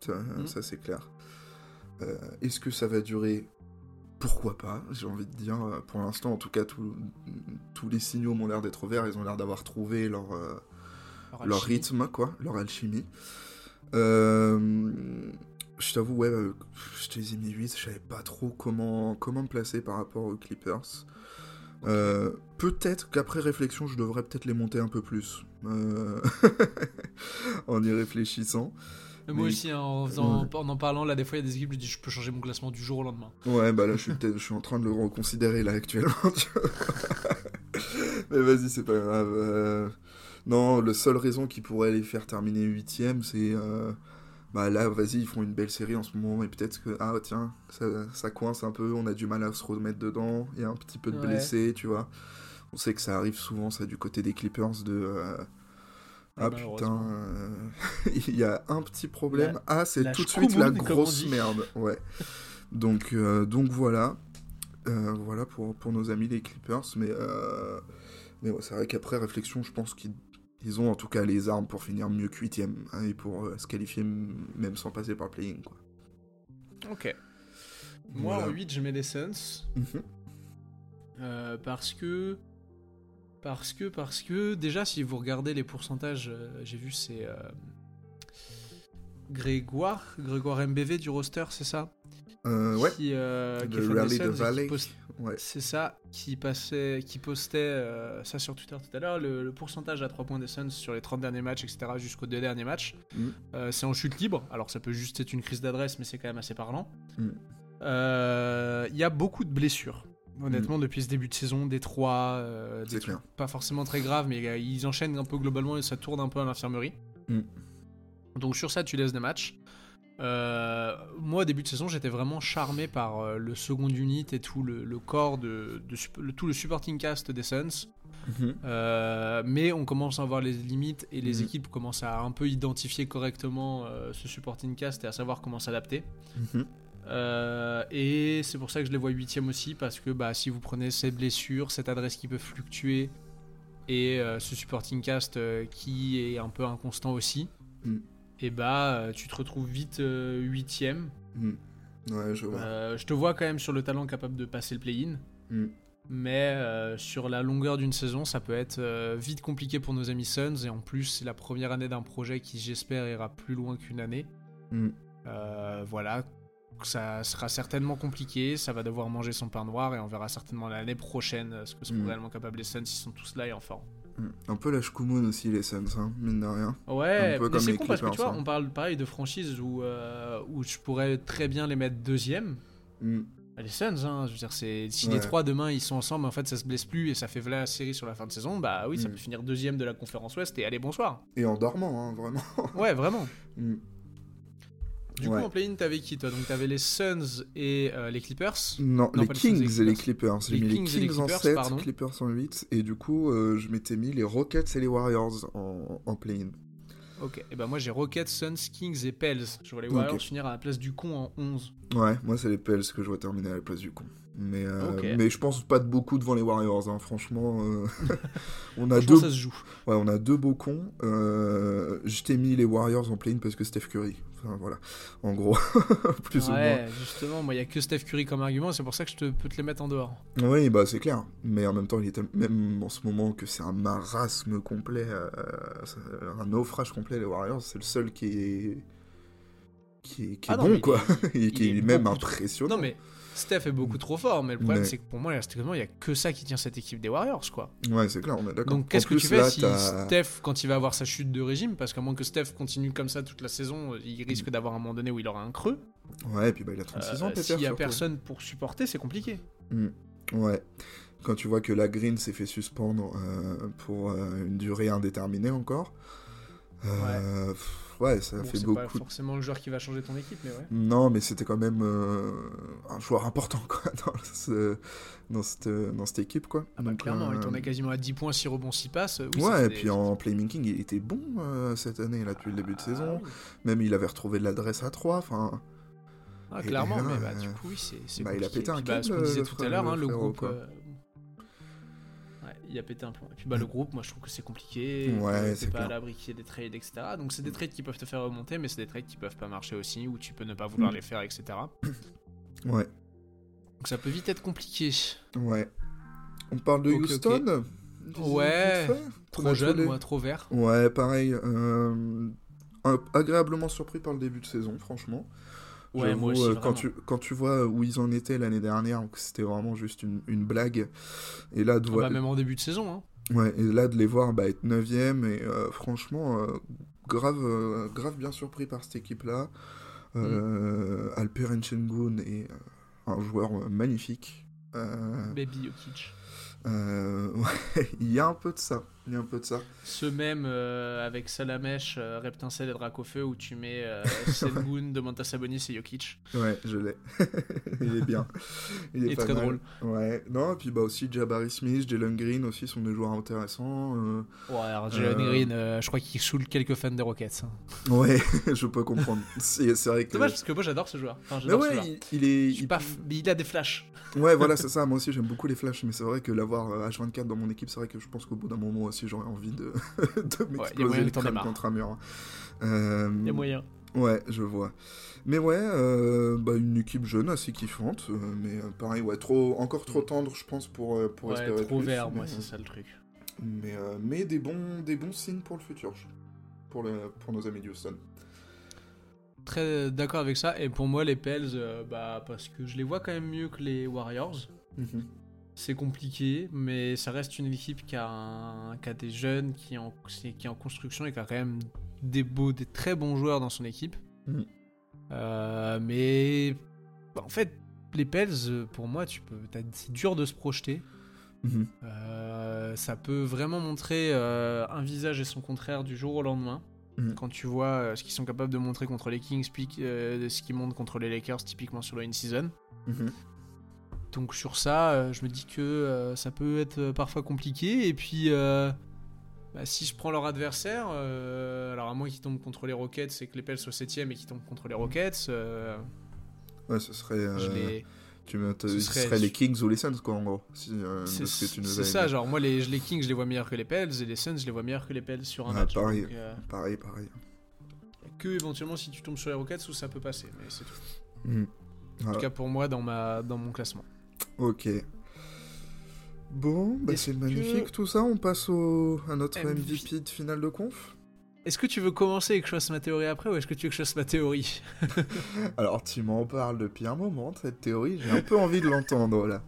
Ça, ça, c'est clair. Est-ce que ça va durer? Pourquoi pas J'ai envie de dire. Pour l'instant, en tout cas, tout- tous les signaux m'ont l'air d'être verts. Ils ont l'air d'avoir trouvé leur, leur alchimie. rythme, quoi, leur alchimie. Euh, je t'avoue, ouais, euh, je te les ai mis 8, je savais pas trop comment, comment me placer par rapport aux Clippers. Euh, peut-être qu'après réflexion, je devrais peut-être les monter un peu plus. euh, <laughs> en y réfléchissant. Mais Moi Mais- aussi, hein, en, faisant- Ouais. en en parlant, là, des fois, il y a des équipes, je dis, je peux changer mon classement du jour au lendemain. Ouais, bah là, je suis, peut-être- je suis en train de le reconsidérer, là, actuellement. <laughs> Mais vas-y, c'est pas grave. euh, Non, la seule raison qui pourrait les faire terminer huitième, c'est... euh, Bah là, vas-y, ils font une belle série en ce moment, et peut-être que, ah tiens, ça, ça coince un peu, on a du mal à se remettre dedans, il y a un petit peu de Ouais. blessés, tu vois. On sait que ça arrive souvent, ça, du côté des Clippers, de... euh, Ah putain, Malheureusement. euh, <laughs> il y a un petit problème. ah, c'est tout de suite la grosse merde. Ouais. donc, euh, donc voilà. Euh, voilà pour, pour nos amis les Clippers. Mais, euh, mais ouais, c'est vrai qu'après réflexion, je pense qu'ils ils ont en tout cas les armes pour finir mieux que 8 et pour euh, se qualifier même sans passer par le play-in. Quoi. Ok. Moi, Voilà. en 8, je mets les Suns. Mhm. euh, parce que. Parce que, parce que, déjà, si vous regardez les pourcentages, euh, j'ai vu, c'est. euh, Grégoire, Grégoire MBV du roster, c'est ça? Euh, ouais. Qui, euh, qui est fan des Suns Ouais. C'est ça, qui passait, qui postait euh, ça sur Twitter tout à l'heure, le, le pourcentage à 3 points des Suns sur les 30 derniers matchs, etc., jusqu'aux deux derniers matchs. Euh, c'est en chute libre, alors ça peut juste être une crise d'adresse, mais c'est quand même assez parlant. Euh, Il y a beaucoup de blessures. Honnêtement, depuis ce début de saison, des trois, des trucs pas forcément très graves, mais ils enchaînent un peu globalement et ça tourne un peu à l'infirmerie. Donc sur ça, tu laisses des matchs. Euh, moi, au début de saison, j'étais vraiment charmé par euh, le second unit et tout le, le corps de, de sup- le- tout le supporting cast des Suns. Mhm. Euh, mais on commence à voir les limites et les Mhm. équipes commencent à un peu identifier correctement euh, ce supporting cast et à savoir comment s'adapter. Mhm. Et c'est pour ça que je les vois huitième aussi parce que bah, si vous prenez ces blessures, cette adresse qui peut fluctuer et ce supporting cast qui est un peu inconstant aussi. Et bah euh, tu te retrouves vite euh, huitième. Mhm. Ouais, je vois. Euh, je te vois quand même sur le talent capable de passer le play-in. Mhm. Mais sur la longueur d'une saison, ça peut être vite compliqué pour nos amis Suns. Et en plus, c'est la première année d'un projet qui, j'espère, ira plus loin qu'une année. Euh, voilà, ça sera certainement compliqué. Ça va devoir manger son pain noir. Et on verra certainement l'année prochaine ce que sont réellement capables les Suns. Ils sont tous là et en forme. Un peu la Shkumun aussi, les Suns, hein, mine de rien. Ouais, mais c'est con parce que tu vois, hein. on parle pareil de franchises où, euh, où je pourrais très bien les mettre deuxième. Mhm. Bah, Les Suns, hein, je veux dire, c'est si Ouais. les trois demain ils sont ensemble, en fait ça se blesse plus et ça fait la série sur la fin de saison, bah oui, ça Mm. peut finir deuxième de la conférence Ouest et allez bonsoir. Et en dormant, hein, vraiment. Ouais, vraiment. <laughs> Mhm. Du Ouais. coup, en play-in, t'avais qui toi? Donc t'avais les Suns et euh, les Clippers. Non, Non, les pas les Suns et les Kings et les Clippers. J'ai Les mis les Kings Kings en Clippers, 7, pardon. Clippers en 8, et du coup, euh, je m'étais mis les Rockets et les Warriors en, en play-in. Ok, et ben moi j'ai Rockets, Suns, Kings et Pels. Je vois les. Warriors finir à la place du con en 11. Ouais, moi c'est les Pels que je vois terminer à la place du con. Mais, euh, mais je pense pas de beaucoup devant les Warriors, hein. franchement. euh, <laughs> on, a Franchement, deux, ça se joue. ouais, on a deux beaux cons. Euh, je t'ai mis les Warriors en play parce que Steph Curry. Enfin voilà, en gros, <laughs> plus ouais, justement, moi il y a que Steph Curry comme argument, c'est pour ça que je te, peux te les mettre en dehors. ou moins. Oui, bah c'est clair. Mais en même temps, il est même en ce moment que c'est un marasme complet, euh, un naufrage complet, les Warriors. C'est le seul qui est. qui est, qui est Ah non, bon, quoi. il- <laughs> Et qui il est, est même trop- impressionnant. Non mais Steph est beaucoup trop fort, mais le problème Mais- c'est que pour moi, strictement, il y a que ça qui tient cette équipe des Warriors, quoi. Ouais, c'est clair, on est d'accord. Donc qu'est-ce que tu fais là, si Steph, quand il va avoir sa chute de régime, parce qu'à moins que Steph continue comme ça toute la saison, il risque d'avoir un moment donné où il aura un creux. Ouais, et puis bah, il a 36 ans, Euh, Peter. S'il y a personne pour supporter, c'est compliqué. Mm. Ouais. Quand tu vois que la Green s'est fait suspendre euh, pour euh, une durée indéterminée encore. euh, pff, ouais. ça Bon, fait c'est pas beaucoup. forcément le joueur qui va changer ton équipe, mais ouais. Non, mais c'était quand même euh, un joueur important quoi, <laughs> dans, ce- dans, cette, dans cette équipe. Quoi. Ah bah Donc, clairement, euh, il tournait quasiment à 10 points, 6 rebonds, 6 passes. Oui, ouais, et des- puis en playmaking, il était bon euh, cette année, là, depuis le début de Ah, saison. oui. Même il avait retrouvé de l'adresse à 3. Enfin, Ah, clairement, là, mais bah, euh, du coup, oui, c'est bah, il a pété un Puis, bah, ce câble, qu'on disait le tout à l'heure, hein, le le frérot, groupe. Euh, il a pété un plomb. Et puis bah, le groupe, moi je trouve que c'est compliqué. Ouais, que c'est pas clair. à l'abri qu'il y ait des trades, etc. Donc c'est des trades qui peuvent te faire remonter, mais c'est des trades qui peuvent pas marcher aussi, ou tu peux ne pas vouloir Mm. les faire, etc. ouais, Donc ça peut vite être compliqué. ouais. On parle de. Houston Ouais. Trop Match jeune, moi, trop vert. Ouais, pareil. euh, agréablement surpris par le début de saison, franchement. Ouais, moi aussi. euh, quand, tu, quand tu vois où ils en étaient l'année dernière, que c'était vraiment juste une, une blague. Et là, de Ah bah, même en début de saison. Hein. ouais, et là, de les voir bah, être 9ème, et euh, franchement, euh, grave, euh, grave bien surpris par cette équipe-là. Euh, Mm. Alperen Sengun est euh, un joueur euh, magnifique. Euh, Baby Jokic. euh, <laughs> ouais, il y a un peu de ça. Il y a un peu de ça. Ce même euh, avec Salamèche, euh, Reptincelle et Dracofeu où tu mets euh, <laughs> Sengun, Domantas Sabonis et Jokic. Ouais, je l'ai. <laughs> il est bien. Il est pas très mal. drôle. Ouais, non, et puis bah aussi Jabari Smith, Jalen Green aussi sont des joueurs intéressants. euh, Ouais, alors Jalen Green, je crois qu'il saoule quelques fans des Rockets. hein. Ouais, <laughs> je peux comprendre. C'est vrai que. Dommage parce que moi j'adore ce joueur. Enfin, Mais ce ouais, joueur. il, il est. Il- pas f- mais il a des flashs. Ouais, voilà, c'est ça. Moi aussi, j'aime beaucoup les flashs, mais c'est vrai que l'avoir euh, H24 dans mon équipe, c'est vrai que je pense qu'au bout d'un moment aussi, j'aurais envie de, <laughs> de m'exploser que le crâne contre un mur. Euh, Il y a moyen. Ouais, je vois. Mais ouais, euh, bah, une équipe jeune assez kiffante, euh, mais euh, pareil, ouais, trop, encore trop tendre, je pense, pour, euh, pour Ouais, espérer trop plus, vert, mais, moi, c'est ça le truc. Mais, euh, mais des, bons, des bons signes pour le futur, pour, le, pour nos amis de Houston. Très d'accord avec ça. Et pour moi, les Pels, euh, bah, parce que je les vois quand même mieux que les Warriors. Mhm. C'est compliqué, mais ça reste une équipe qui a, un- qui a des jeunes, qui est, en, qui est en construction et qui a quand même des beaux, des très bons joueurs dans son équipe. Mhm. Euh, mais en fait, les Pels, pour moi, tu peux, c'est dur de se projeter. Mhm. Euh, ça peut vraiment montrer euh, un visage et son contraire du jour au lendemain. Mhm. Quand tu vois ce qu'ils sont capables de montrer contre les Kings, puis ce qu'ils montrent contre les Lakers, typiquement sur le in-season. Donc sur ça, euh, je me dis que euh, ça peut être euh, parfois compliqué. Et puis, bah, si je prends leur adversaire, alors à moins qu'ils tombent contre les Rockets, c'est que les Pels soient 7ème et qu'ils tombent contre les Rockets, Ouais, ce serait. je les... tu ce serait- serait les Kings ou les Suns, quoi, en gros. Si, euh, C'est ça, genre moi les, les Kings je les vois meilleurs que les Pels et les Suns je les vois meilleurs que les Pels sur un Ouais, match. pareil. Donc, euh, Pareil, pareil. que éventuellement si tu tombes sur les Rockets où ça peut passer, mais c'est tout. Mhm. En Voilà. tout cas pour moi dans, ma, dans mon classement. Ok. Bon, bah c'est que- magnifique tout ça. On passe au, à notre MVP. MVP de finale de conf. Est-ce que tu veux commencer et que je fasse ma théorie après ou est-ce que tu veux que je fasse ma théorie <laughs> Alors, tu m'en parles depuis un moment cette théorie. J'ai un peu envie de l'entendre là.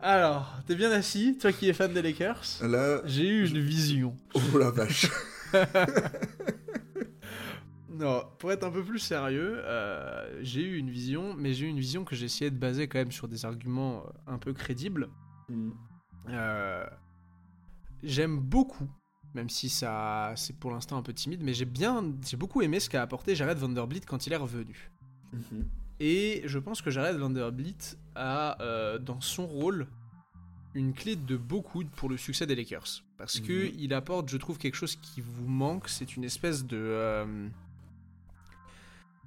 Alors, t'es bien assis, toi qui es fan des Lakers Là, J'ai eu une vision. oh la vache. <laughs> Non, pour être un peu plus sérieux, euh, j'ai eu une vision, mais j'ai eu une vision que j'ai essayé de baser quand même sur des arguments euh, un peu crédibles. Mhm. Euh, J'aime beaucoup, même si ça c'est pour l'instant un peu timide, mais j'ai bien, j'ai beaucoup aimé ce qu'a apporté Jared Vanderbilt quand il est revenu. Mhm. Et je pense que Jared Vanderbilt a euh, dans son rôle une clé de beaucoup pour le succès des Lakers. Parce que Mhm. il apporte, je trouve, quelque chose qui vous manque. C'est une espèce de. euh,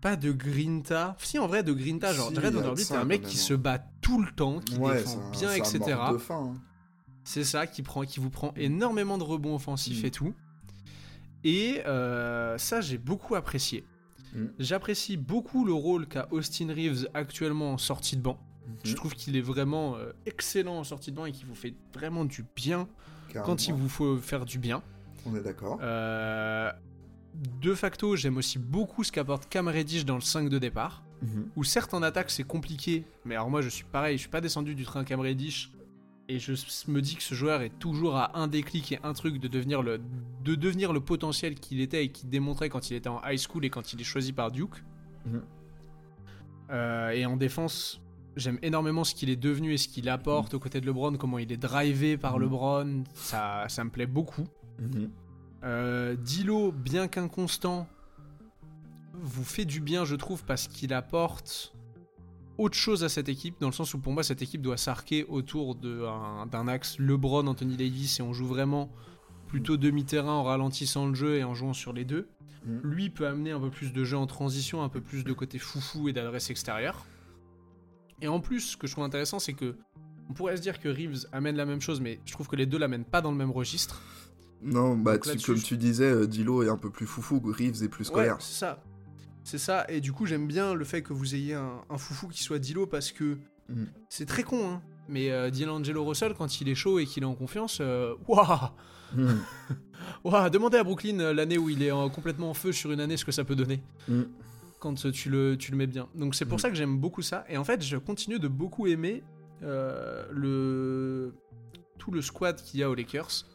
pas de grinta. Si, en vrai, de grinta. Genre, Si, Jared de Vanderbilt, c'est un mec qui se bat tout le temps, qui Ouais, défend bien, etc. hein. C'est ça qui, prend, qui vous prend énormément de rebonds offensifs Mm. et tout. Et euh, ça, j'ai beaucoup apprécié. Mm. J'apprécie beaucoup le rôle qu'a Austin Reeves actuellement en sortie de banc. Je Mhm. trouve qu'il est vraiment euh, excellent en sortie de banc et qu'il vous fait vraiment du bien Carrément. quand il vous faut faire du bien. On est d'accord. Euh, de facto, j'aime aussi beaucoup ce qu'apporte Cam Reddish dans le 5 de départ. Mhm. Où certes en attaque c'est compliqué, mais alors moi je suis pareil, je suis pas descendu du train Cam Reddish et je me dis que ce joueur est toujours à un déclic et un truc de devenir le, de devenir le potentiel qu'il était et qu'il démontrait quand il était en high school et quand il est choisi par Duke. Mhm. Euh, et en défense, j'aime énormément ce qu'il est devenu et ce qu'il apporte aux côtés de LeBron, comment il est drivé par Mhm. LeBron, ça, ça me plaît beaucoup. Mhm. Euh, Dilo, bien qu'inconstant, vous fait du bien, je trouve, parce qu'il apporte autre chose à cette équipe, dans le sens où pour moi, cette équipe doit s'arquer autour d'un axe LeBron, Anthony Davis, et on joue vraiment plutôt demi-terrain en ralentissant le jeu et en jouant sur les deux. Mhm. Lui peut amener un peu plus de jeu en transition, un peu plus de côté foufou et d'adresse extérieure. Et en plus, ce que je trouve intéressant, c'est que on pourrait se dire que Reeves amène la même chose, mais je trouve que les deux l'amènent pas dans le même registre. Non, bah, tu- comme je- tu disais, euh, Dilo est un peu plus foufou, Reeves est plus Ouais, scolaire. c'est ça. C'est ça, et du coup j'aime bien le fait que vous ayez un, un foufou qui soit Dilo parce que Mhm. c'est très con, hein. Mais euh, D'Angelo Russell, quand il est chaud et qu'il est en confiance, euh, waouh Mhm. <laughs> Waouh Demandez à Brooklyn l'année où il est en- complètement en feu sur une année ce que ça peut donner Mhm. quand tu le, tu le mets bien. Donc c'est pour ça que j'aime beaucoup ça. Et en fait, je continue de beaucoup aimer euh, le tout le squad qu'il y a aux Lakers.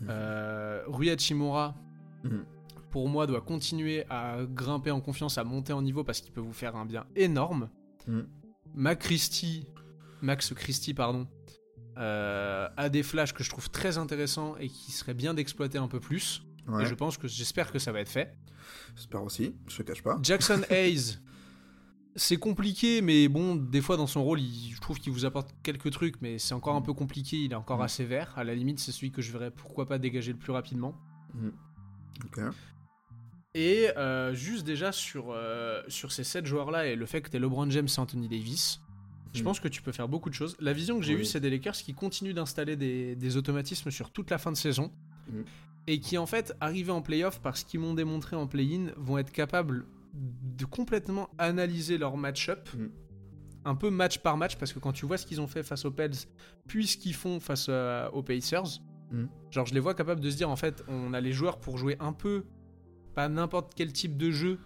Mhm. Euh, Rui Hachimura, Mhm. pour moi, doit continuer à grimper en confiance, à monter en niveau parce qu'il peut vous faire un bien énorme. Mhm. Mac Christie, Max Christie, pardon, euh, a des flashs que je trouve très intéressants et qui seraient bien d'exploiter un peu plus. Ouais, Et je pense que j'espère que ça va être fait. j'espère aussi, je te cache pas. Jackson <laughs> Hayes, c'est compliqué, mais bon, des fois dans son rôle, il- je trouve qu'il vous apporte quelques trucs, mais c'est encore un peu compliqué. Il est encore Mm. assez vert. À la limite, c'est celui que je verrais pourquoi pas dégager le plus rapidement. Ok. Et euh, juste déjà sur, euh, sur ces 7 joueurs-là et le fait que tu LeBron James et Anthony Davis, je Mm. pense que tu peux faire beaucoup de choses. La vision que j'ai Oui. eue, c'est des Lakers qui continuent d'installer des, des automatismes sur toute la fin de saison Mm. et qui, en fait, arrivés en playoff, parce qu'ils m'ont démontré en play-in, vont être capables de complètement analyser leur match-up. Mm. Un peu match par match, parce que quand tu vois ce qu'ils ont fait face aux Pels, puis ce qu'ils font face euh, aux Pacers, Mm. genre je les vois capables de se dire en fait, on a les joueurs pour jouer un peu pas n'importe quel type de jeu,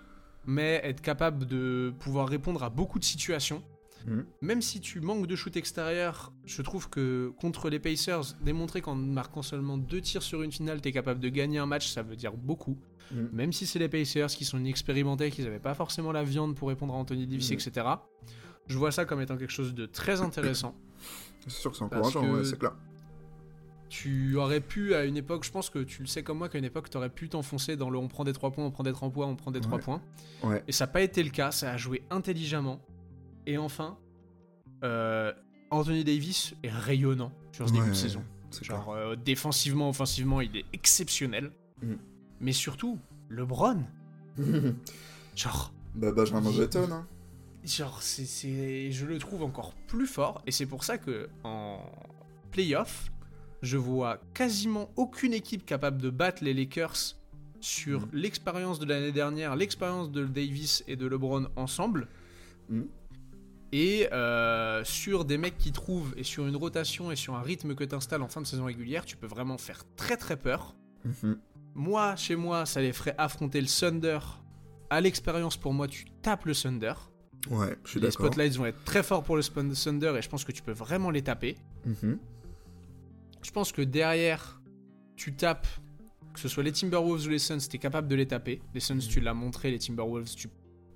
mais être capable de pouvoir répondre à beaucoup de situations. Mhm. Même si tu manques de shoot extérieur, je trouve que contre les Pacers, démontrer qu'en marquant seulement deux tirs sur une finale, t'es capable de gagner un match, ça veut dire beaucoup. Mhm. Même si c'est les Pacers qui sont inexpérimentés, qu'ils n'avaient pas forcément la viande pour répondre à Anthony Davis, Mhm. etc. Je vois ça comme étant quelque chose de très intéressant. <coughs> C'est sûr que c'est encourageant, que- ouais, c'est clair. tu aurais pu à une époque, je pense que tu le sais comme moi, qu'à une époque, tu aurais pu t'enfoncer dans le on prend des 3 points, on prend des 3 points, on prend des 3 Ouais. points. Ouais. Et ça n'a pas été le cas, ça a joué intelligemment. Et enfin, euh, Anthony Davis est rayonnant sur ce début de saison. Genre, euh, défensivement, offensivement, il est exceptionnel. Mm. Mais surtout, LeBron, <laughs> genre, bah, Benjamin Il- Button, hein. genre c'est- je le trouve encore plus fort. Et c'est pour ça que en playoff, je vois quasiment aucune équipe capable de battre les Lakers sur Mm. l'expérience de l'année dernière, l'expérience de Davis et de LeBron ensemble. Mm. Et euh, sur des mecs qui trouvent, et sur une rotation et sur un rythme que tu installes en fin de saison régulière, tu peux vraiment faire très très peur. Mhm. Moi, chez moi, ça les ferait affronter le Thunder. À l'expérience, pour moi, tu tapes le Thunder. Ouais, je suis Les d'accord. spotlights vont être très forts pour le Thunder et je pense que tu peux vraiment les taper. Mhm. Je pense que derrière, tu tapes, que ce soit les Timberwolves ou les Suns, t'es capable de les taper. Les Suns, tu l'as montré, les Timberwolves, tu...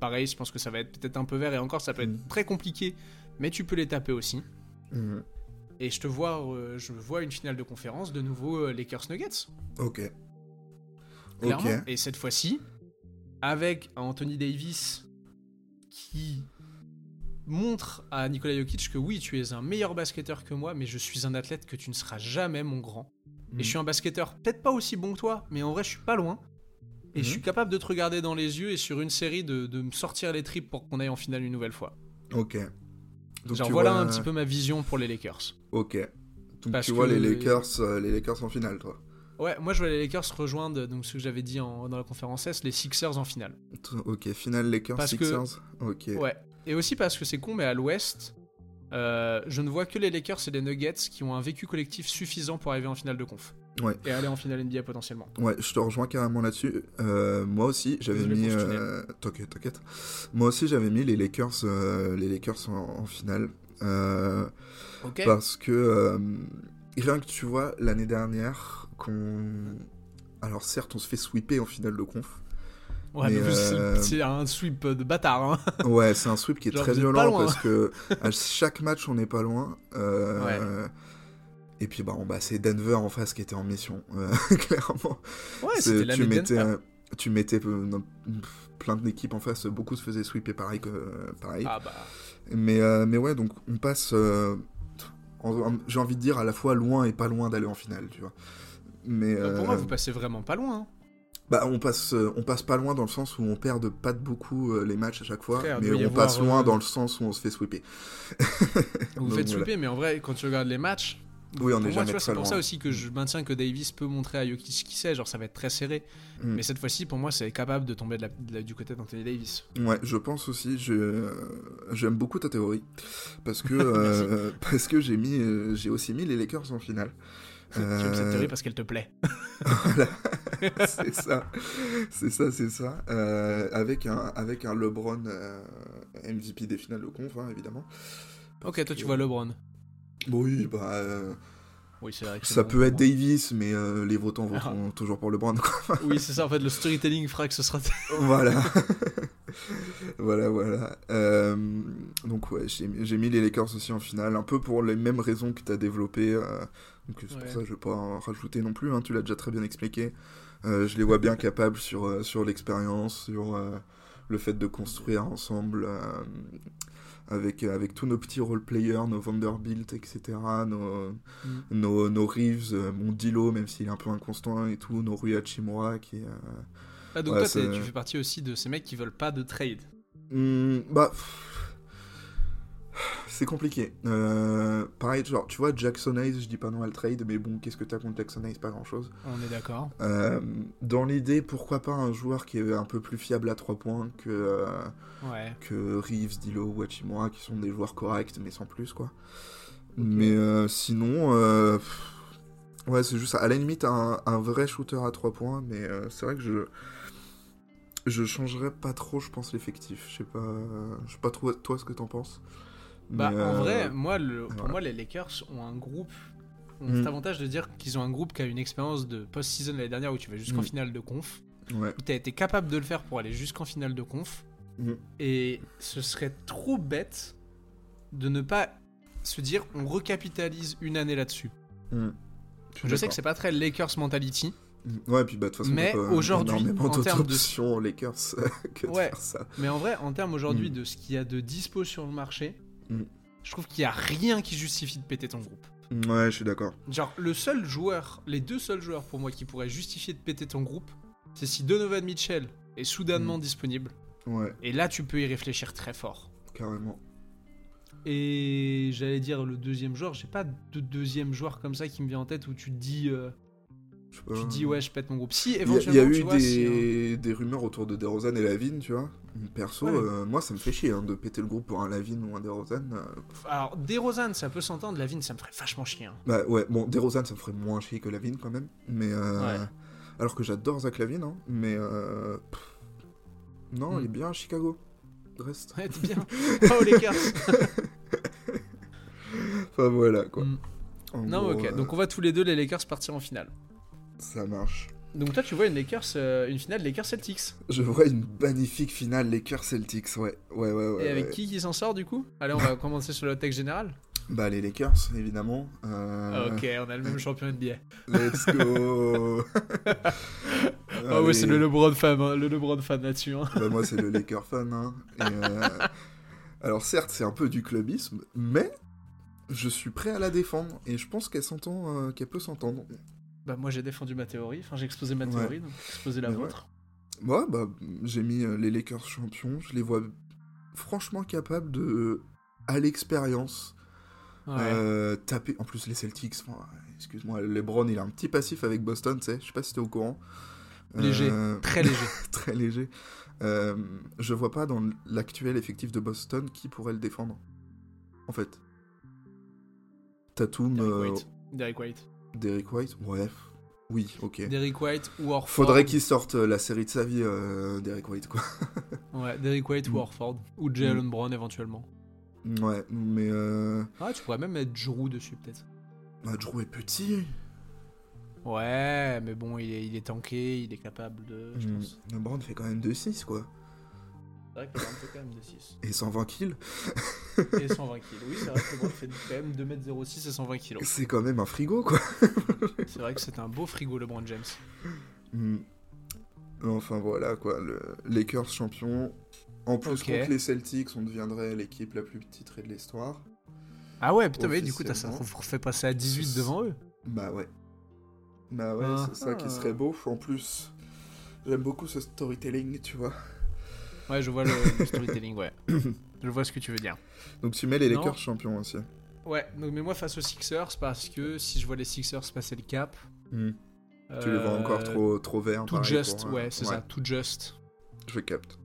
pareil, je pense que ça va être peut-être un peu vert et encore, ça peut être Mhm. très compliqué, mais tu peux les taper aussi. Mhm. Et je te vois, euh, je vois une finale de conférence de nouveau euh, Lakers Nuggets. Ok. clairement. Ok. Et cette fois-ci, avec Anthony Davis qui montre à Nikola Jokic que oui, tu es un meilleur basketteur que moi, mais je suis un athlète que tu ne seras jamais, mon grand. Et Mm. je suis un basketteur peut-être pas aussi bon que toi, mais en vrai, je suis pas loin. Et je Mhm. suis capable de te regarder dans les yeux et sur une série de, de me sortir les tripes pour qu'on aille en finale une nouvelle fois. Ok. Donc Genre voilà vois- un petit peu ma vision pour les Lakers. Ok. Donc Parce tu vois que- les Lakers, euh, les Lakers en finale, toi. Ouais, moi je vois les Lakers rejoindre donc ce que j'avais dit en- dans la conférence S, les Sixers en finale. Ok, finale Lakers Parce que- Sixers. Ok. Ouais. Et aussi parce que c'est con, mais à l'Ouest, euh, je ne vois que les Lakers et les Nuggets qui ont un vécu collectif suffisant pour arriver en finale de conf. Ouais. Et aller en finale NBA potentiellement. Ouais, je te rejoins carrément là-dessus. Euh, moi aussi, j'avais mis. euh, T'inquiète, t'inquiète. Moi aussi, j'avais mis les Lakers, euh, les Lakers en, en finale. Euh, Ok. Parce que rien que tu vois l'année dernière qu'on. Alors certes, on se fait sweeper en finale de conf. ouais, mais, mais c'est- un sweep de bâtard. Hein. <laughs> Ouais, c'est un sweep qui est Genre, très violent parce que <laughs> à chaque match on n'est pas loin. Ouais. Et puis bah, bah c'est Denver en face qui était en mission, euh, <laughs> clairement. Ouais, c'était tu l'année de mettais, tu mettais euh, plein d'équipes en face, beaucoup se faisaient sweeper pareil que pareil. Ah bah. Mais euh, mais ouais, donc on passe. en- J'ai envie de dire à la fois loin et pas loin d'aller en finale, tu vois. Mais Pour moi, vous passez vraiment pas loin. hein. bah, on passe, on passe pas loin dans le sens où on perd de pas de beaucoup les matchs à chaque fois, Frère, mais on passe loin euh, dans le sens où on se fait sweeper. Vous faites voilà. sweeper, mais en vrai, quand tu regardes les matchs. Oui, on est moi, jamais c'est pour ça aussi que je maintiens que Davis peut montrer à Jokic ce qu'il sait. Genre, ça va être très serré. Mm. Mais cette fois-ci, pour moi, c'est capable de tomber de la- de la- du côté d'Anthony Davis. Ouais, je pense aussi. euh, J'aime beaucoup ta théorie parce que <laughs> euh, parce que j'ai mis, euh, j'ai aussi mis les Lakers en finale. J'aime cette théorie parce qu'elle te plaît. <laughs> <laughs> c'est ça, c'est ça, c'est ça. Euh, avec un avec un LeBron euh, MVP des finales de conf, hein, évidemment. Ok, toi, tu vois LeBron. Oui, bah. euh, Oui, vrai. que ça peut être. Davis, mais euh, les votants voteront toujours pour LeBron. Quoi. <laughs> Oui, c'est ça, en fait, le storytelling fera que ce sera. <laughs> voilà. <laughs> voilà, voilà. Euh, donc ouais, j'ai mis les Lakers aussi en finale, un peu pour les mêmes raisons que tu as développées. euh, donc c'est pour ça que je vais pas en rajouter non plus, hein, tu l'as déjà très bien expliqué. Je les vois bien capables sur, sur l'expérience, sur le fait de construire ensemble avec, avec tous nos petits role-players, nos Vanderbilt, etc., nos, Mm. nos, nos Reeves, euh, mon Dilo, même s'il est un peu inconstant et tout, nos Rui Hachimura qui... euh, Ah, donc Ouais, toi, tu fais partie aussi de ces mecs qui veulent pas de trade. Hmm, bah. pff, C'est compliqué. Euh, pareil, genre, tu vois, Jackson Hayes, je dis pas non à le trade, mais bon, qu'est-ce que t'as contre Jackson Hayes? Pas grand chose. On est d'accord. dans l'idée, pourquoi pas un joueur qui est un peu plus fiable à 3 points que, euh, Ouais. que Reeves, Dilo ou Hachimura, qui sont des joueurs corrects, mais sans plus, quoi. Mais euh, sinon, euh, pff, ouais, c'est juste. À la limite, un, un vrai shooter à 3 points, mais euh, c'est vrai que je. Je changerais pas trop, je pense, l'effectif. Je sais pas, je sais pas trop toi ce que t'en penses. Bah, Mais, en euh, vrai, moi, le, pour voilà. moi, les Lakers ont un groupe. Ont Mm. cet avantage de dire qu'ils ont un groupe qui a une expérience de post-season l'année dernière où tu vas jusqu'en Mm. finale de conf. Ouais. Où tu as été capable de le faire pour aller jusqu'en finale de conf. Mm. Et ce serait trop bête de ne pas se dire on recapitalise une année là-dessus. Mm. Je sais que c'est pas très Lakers mentality. Ouais, puis bah, de toute façon, Mais aujourd'hui, en termes de- Lakers <laughs> que de Ouais. faire ça. mais en vrai, en termes aujourd'hui de ce qu'il y a de dispo sur le marché, Mm. je trouve qu'il y a rien qui justifie de péter ton groupe. Ouais, je suis d'accord. Genre, le seul joueur, les deux seuls joueurs pour moi qui pourraient justifier de péter ton groupe, c'est si Donovan Mitchell est soudainement Mm. disponible. Ouais, Et là, tu peux y réfléchir très fort. carrément. Et j'allais dire le deuxième joueur, j'ai pas de deuxième joueur comme ça qui me vient en tête où tu te dis, euh, tu te dis ouais, je pète mon groupe. Si éventuellement, il y a, tu eu si, hein. des... des rumeurs autour de DeRozan et Lavine, tu vois. Perso, Ouais. euh, moi ça me fait chier hein, de péter le groupe pour un Lavine ou un DeRozan. euh, Alors, DeRozan, ça peut s'entendre, Lavine, ça me ferait vachement chier. hein. Bah ouais, bon, DeRozan ça me ferait moins chier que Lavine quand même. Mais euh, Ouais. Alors que j'adore Zach Lavine, hein, mais. euh, pff, Non, Mm. il est bien à Chicago. Reste. Ouais, t'es bien. <laughs> oh, les Lakers. Enfin voilà quoi. Mm. En Non, gros, ok. Donc, on va tous les deux les Lakers partir en finale. Ça marche. Donc, toi, tu vois une, Lakers, euh, une finale Lakers Celtics. Je vois une magnifique finale Lakers Celtics, ouais. Ouais, ouais, ouais. Et avec ouais. qui qui s'en sort du coup? Allez, on va <laughs> commencer sur le texte général. Bah les Lakers, évidemment. Euh, Ok, on a le même <laughs> champion NBA. Let's go <laughs> Ah ouais, c'est le LeBron fan, hein, le LeBron fan là-dessus. hein. Bah moi c'est le Laker fan. Hein. Et, euh, Alors certes, c'est un peu du clubisme, mais je suis prêt à la défendre et je pense qu'elle s'entend, euh, qu'elle peut s'entendre. Bah moi j'ai défendu ma théorie, enfin j'ai exposé ma Ouais. théorie, donc exposé la Mais ouais. vôtre. Moi, bah, j'ai mis euh, les Lakers champions. Je les vois franchement capables de, à l'expérience, Ouais. euh, taper. En plus, les Celtics, enfin, excuse-moi, LeBron, il a un petit passif avec Boston, tu sais. Je sais pas si t'es au courant. Léger. Euh, Très léger. <laughs> très léger. Euh, je vois pas dans l'actuel effectif de Boston qui pourrait le défendre. En fait. Tatum, euh, White. Derrick White. Derrick White, ouais. Oui, ok. Derrick White ou Orford. Faudrait qu'il sorte euh, la série de sa vie, euh, Derrick White, quoi. <laughs> Ouais, Derrick White ou Mm. Orford. Ou Jalen Brown éventuellement. Ouais, mais euh... Ah, tu pourrais même mettre Drew dessus peut-être. bah, Drew est petit. Ouais, mais bon, il est, il est tanké, il est capable de. Je Hmm. pense. LeBron fait quand même 2-6, quoi. C'est vrai que LeBron fait quand même 2,6. Et 120 kills, Et 120 kilos. Oui, c'est vrai que LeBron fait quand même 2m06 et 120 kilos. c'est quand même un frigo, quoi. C'est vrai que c'est un beau frigo, LeBron James. Hmm. Enfin voilà quoi, le Lakers champion. En plus contre les Celtics, on deviendrait l'équipe la plus titrée de l'histoire. Ah ouais, putain, mais du coup, t'as ça refait passer à 18 devant eux. Bah ouais. Bah ouais, Ah. c'est ça qui serait beau. En plus, j'aime beaucoup ce storytelling, tu vois. Ouais, je vois le, le storytelling, ouais. <coughs> je vois ce que tu veux dire. Donc tu mets les Non. Lakers champions aussi. Ouais, donc, mais moi face aux Sixers, parce que si je vois les Sixers passer le cap. Hmm. Tu les vois euh, encore trop, trop verts. Tout pareil, just, pour, euh, ouais, c'est ça, tout just. Je capte.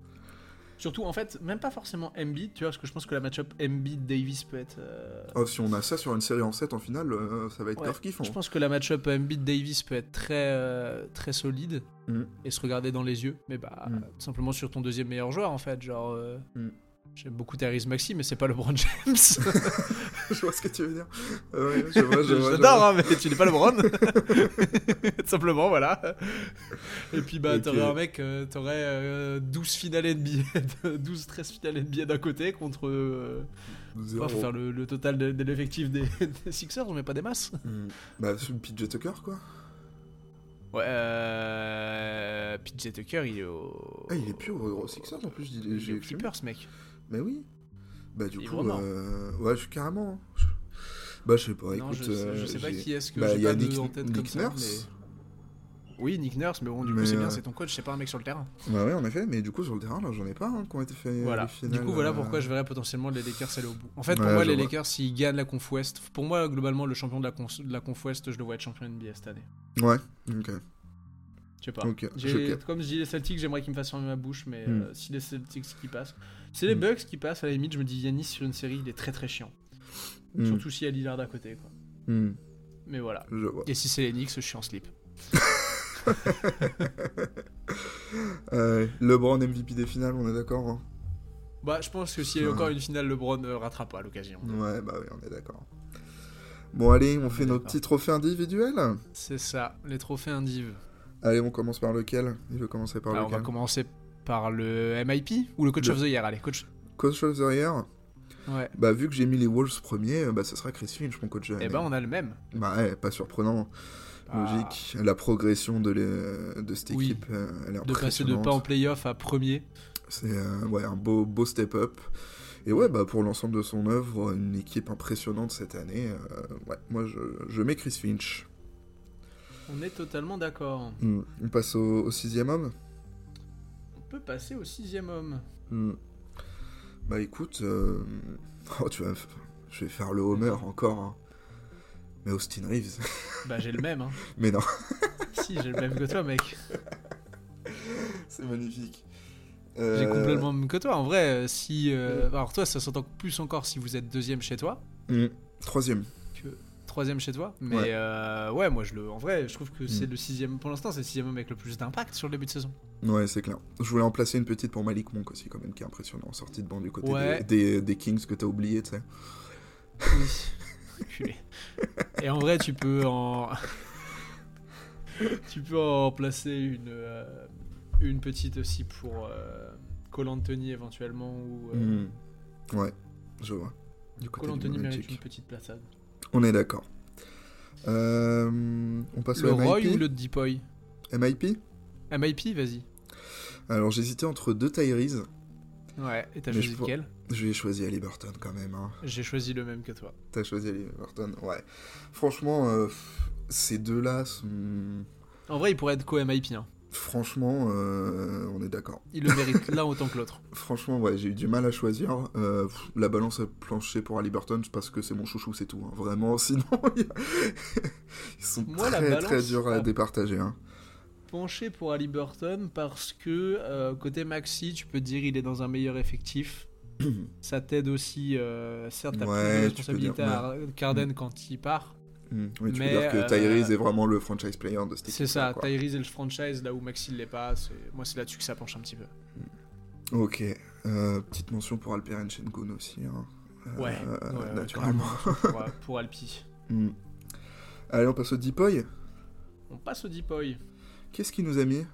Surtout, en fait, même pas forcément Embiid, tu vois, parce que je pense que la match-up Embiid-Davis peut être. euh, Oh, si on a ça sur une série en 7 en finale, euh, ça va être Ouais, grave kiffant. Je pense que la match-up Embiid-Davis peut être très, euh, très solide Mm. et se regarder dans les yeux, mais bah, Mm. tout simplement sur ton deuxième meilleur joueur, en fait. Genre, Mm. J'aime beaucoup Tyrese Maxi, mais c'est pas LeBron James. <laughs> je vois ce que tu veux dire. Euh, ouais, je J'adore, hein, mais tu n'es pas LeBron. Tout <laughs> simplement, voilà. Et puis, bah, t'aurais un mec, euh, t'aurais euh, 12 finales NBA, 12-13 <laughs> finales NBA d'un côté contre. Euh, ouais, faut faire le, le total de, de l'effectif des, des Sixers, on met pas des masses. Hmm. Bah, PJ Tucker, quoi. Ouais, euh. PJ Tucker, il est au. Ah, il est plus au, au Sixers en plus, Il est j'ai au vu. Clippers, mec. Mais oui. Bah, du coup, euh, ouais, je suis carrément. hein. Je- Bah, je sais pas, non, écoute. je, sais- euh, je sais pas qui est-ce que Bah, j'ai il y a pas de Nick- en tête Nick comme ça, Nurse. mais- Oui, Nick Nurse, mais bon, du Mais, coup, c'est bien, euh, c'est ton coach, c'est pas un mec sur le terrain. Bah, ouais, en effet, mais du coup, sur le terrain, là, j'en ai pas hein, qui ont été. Voilà. finales, du coup, voilà pourquoi je verrais potentiellement les Lakers aller au bout. En fait, pour Ouais, moi, les vois. Lakers, s'ils gagnent la Conf West, pour moi, globalement, le champion de la, Conf, de la Conf West, je le vois être champion NBA cette année. Ouais, ok. Je sais pas. Comme je dis les Celtics, j'aimerais qu'ils me fassent fermer ma bouche, mais Hmm. euh, si les Celtics qui passent. Si les Hmm. Bucks qui passent, à la limite, je me dis Yanis sur une série, il est très très chiant. Hmm, Surtout s'il y a Lillard à côté, quoi. hmm, Mais voilà. Je vois. Et si c'est les Knicks, je suis en slip. <laughs> Euh, LeBron MVP des finales, on est d'accord hein? Bah, je pense que s'il y a Ouais. encore une finale, LeBron ne rattrape pas à l'occasion. Ouais, bah oui, on est d'accord. Bon, allez, on fait nos petits trophées individuels? C'est ça, les trophées indiv. Allez, on commence par lequel? Il veut commencer par Alors, on va lequel commencer par le MIP ou le coach Le- of the year. Allez, coach. Coach of the Year Ouais. Bah, vu que j'ai mis les Wolves premiers, bah, ce sera Chris Finch, mon coach de Eh l'année. ben, on a le même. Bah, ouais, pas surprenant. Ah, Logique. La progression de, les- de cette Oui. équipe, euh, elle est De passer de pas en playoff à premier. C'est euh, ouais, un beau, beau step-up. Et ouais, bah, pour l'ensemble de son œuvre, une équipe impressionnante cette année. euh, ouais, moi, je, je mets Chris Finch. On est totalement d'accord. Hmm. On passe au, au sixième homme peut passer au sixième homme. Hmm. Bah écoute, euh, <laughs> oh, tu vas... je vais faire le Homer encore. hein. Mais Austin Reeves. Bah, j'ai le même. Hein. <laughs> Mais non, <laughs> si, j'ai le même que toi, mec. c'est magnifique. J'ai Euh, complètement le même que toi. En vrai, euh, si. euh, Alors, toi, ça s'entend plus encore si vous êtes deuxième chez toi. hmm. Troisième. Troisième chez toi. Mais Ouais. euh, ouais moi je le, en vrai, je trouve que c'est Mm. le sixième. Pour l'instant, c'est le sixième avec le plus d'impact sur le début de saison. Ouais, c'est clair. Je voulais en placer une petite pour Malik Monk aussi, quand même, qui est impressionnant. en Sortie de banc du côté Ouais. des, des- des Kings que t'as oublié, tu sais. Oui. Et en vrai, tu peux en, <laughs> tu peux en placer une, euh, une petite aussi pour euh, Cole Anthony éventuellement ou. Euh, Hmm. Ouais, je vois. Du côté Cole Anthony mérite une petite plaçade. On est d'accord. Euh, on passe Le au Roy MIP. ou le Deepoy MIP MIP, vas-y. Alors j'hésitais entre deux Tyrese. Ouais. Et t'as choisi je- lequel J'ai choisi Halliburton quand même. Hein. J'ai choisi le même que toi. T'as choisi Halliburton, ouais. Franchement, euh, ces deux-là sont. En vrai, il pourrait être co-MIP. Hein. Franchement, euh, on est d'accord. Il le mérite l'un autant que l'autre. <laughs> Franchement, ouais, j'ai eu du mal à choisir. Euh, pff, la balance a planché pour Halliburton parce que c'est mon chouchou, c'est tout. hein. Vraiment, <laughs> sinon, ils sont Moi, très très durs à départager. Hein. Penché pour Halliburton parce que euh, côté Maxi, tu peux dire il est dans un meilleur effectif. <clears throat> Ça t'aide aussi, certes, t'as Ouais, plus de responsabilité dire, à Carden quand il part. Mm. Oui, tu Mais, peux dire que euh, Tyrese est vraiment le franchise player de cette équipe. C'est ça, quoi. Tyrese est le franchise là où Maxi ne l'est pas. Moi, c'est là-dessus que ça penche un petit peu. Ok. Euh, petite mention pour Alperen Sengun aussi. hein. Euh, Ouais, naturellement. pour, <laughs> pour Alpi. Mm. Allez, on passe au Deepoy. On passe au Deepoy. Qu'est-ce qu'il nous a mis?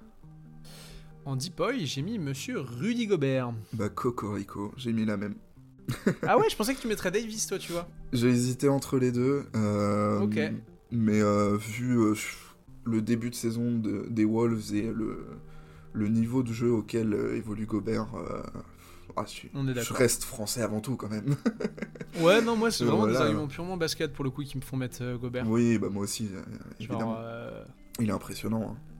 En Deepoy, j'ai mis Monsieur Rudy Gobert. Bah, Cocorico. J'ai mis la même. ah ouais, je pensais que tu mettrais Davis, toi, tu vois. J'ai hésité entre les deux. euh, Ok. Mais euh, vu euh, le début de saison de- des Wolves et le, le niveau de jeu auquel évolue Gobert, ah, je, On est je d'accord. reste français avant tout quand même. <laughs> Ouais, non, moi, c'est vraiment des arguments purement basket pour le coup qui me font mettre Gobert. oui, bah moi aussi, Genre, évidemment. Il est impressionnant. hein.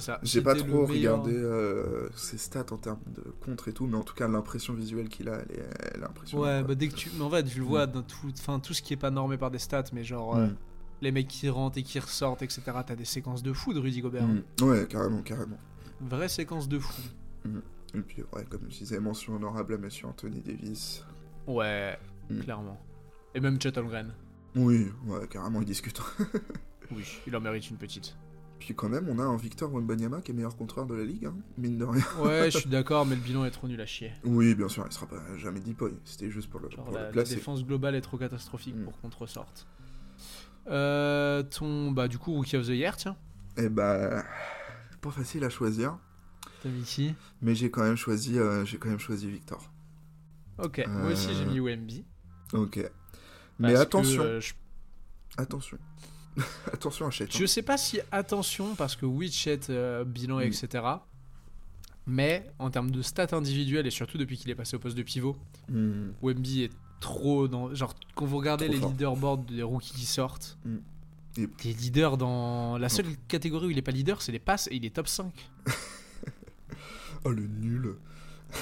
C'est ça. J'ai pas trop regardé euh, ses stats en termes de contre et tout, mais en tout cas, l'impression visuelle qu'il a, elle est, elle est impressionnante. Ouais, bah dès que tu. Mais en fait, tu le vois dans tout, enfin, tout ce qui est pas normé par des stats, mais genre euh, Mm. les mecs qui rentrent et qui ressortent, etc. T'as des séquences de fou de Rudy Gobert. Mm. Ouais, carrément, carrément. Vraie séquence de fou. Et puis, ouais, comme je disais, mention honorable à monsieur Anthony Davis. Ouais, Mm. clairement. Et même Chet Holmgren. Oui, ouais, carrément, il discute. <laughs> Oui, il en mérite une petite. Puis quand même, on a un Victor Wembanyama qui est meilleur contreur de la ligue, hein, mine de rien. Ouais, je suis <laughs> d'accord, mais le bilan est trop nul à chier. Oui, bien sûr, il sera pas jamais Deepoy. C'était juste pour le, Genre pour la, le la placer. défense globale est trop catastrophique Mm. pour qu'on te ressorte. Euh, ton, bah du coup, Rookie of the Year, tiens. Eh bah, pas facile à choisir, T'as mis qui? Mais j'ai quand même choisi, euh, j'ai quand même choisi Victor. Ok, moi aussi j'ai Euh, mis Wemby. Ok. Mais parce attention, je, attention, <laughs> attention à Chet. hein. je sais pas si attention, parce que oui, Chet, euh, bilan, Mm. etc. Mais en termes de stats individuelles, et surtout depuis qu'il est passé au poste de pivot, Hmm. Wemby est trop dans. Genre, quand vous regardez Trop les fort. leaderboards des rookies qui sortent, Mm. Et- t'es leader dans. La seule catégorie où il est pas leader, c'est les passes, et il est top 5. <laughs> Oh le nul.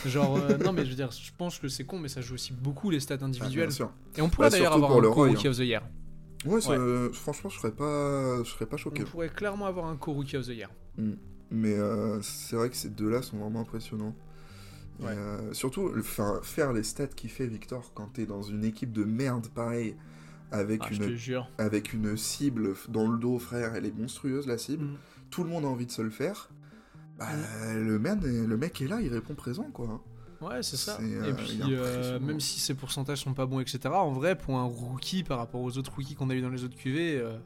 Genre, euh, <laughs> non, mais je veux dire, je pense que c'est con, mais ça joue aussi beaucoup les stats Ah, individuelles. sûr. et on pourrait Bah, d'ailleurs avoir pour un Roy, hein. of the year. Ouais, ça, euh, franchement, je serais pas, je serais pas On choqué. pourrait clairement avoir un co-rookie of the year. Mais euh, c'est vrai que ces deux-là sont vraiment impressionnants. Ouais. euh, surtout, le- faire les stats qu'il fait Victor quand t'es dans une équipe de merde pareil, avec, Ah, une, jure. avec une cible dans le dos, frère, elle est monstrueuse la cible. Mm. Tout le monde a envie de se le faire. Bah, le, est- le mec est là, il répond présent quoi. Ouais, c'est ça. Euh, Et il puis, euh, même si ses pourcentages sont pas bons, etc., en vrai, pour un rookie par rapport aux autres rookies qu'on a eu dans les autres QV. euh,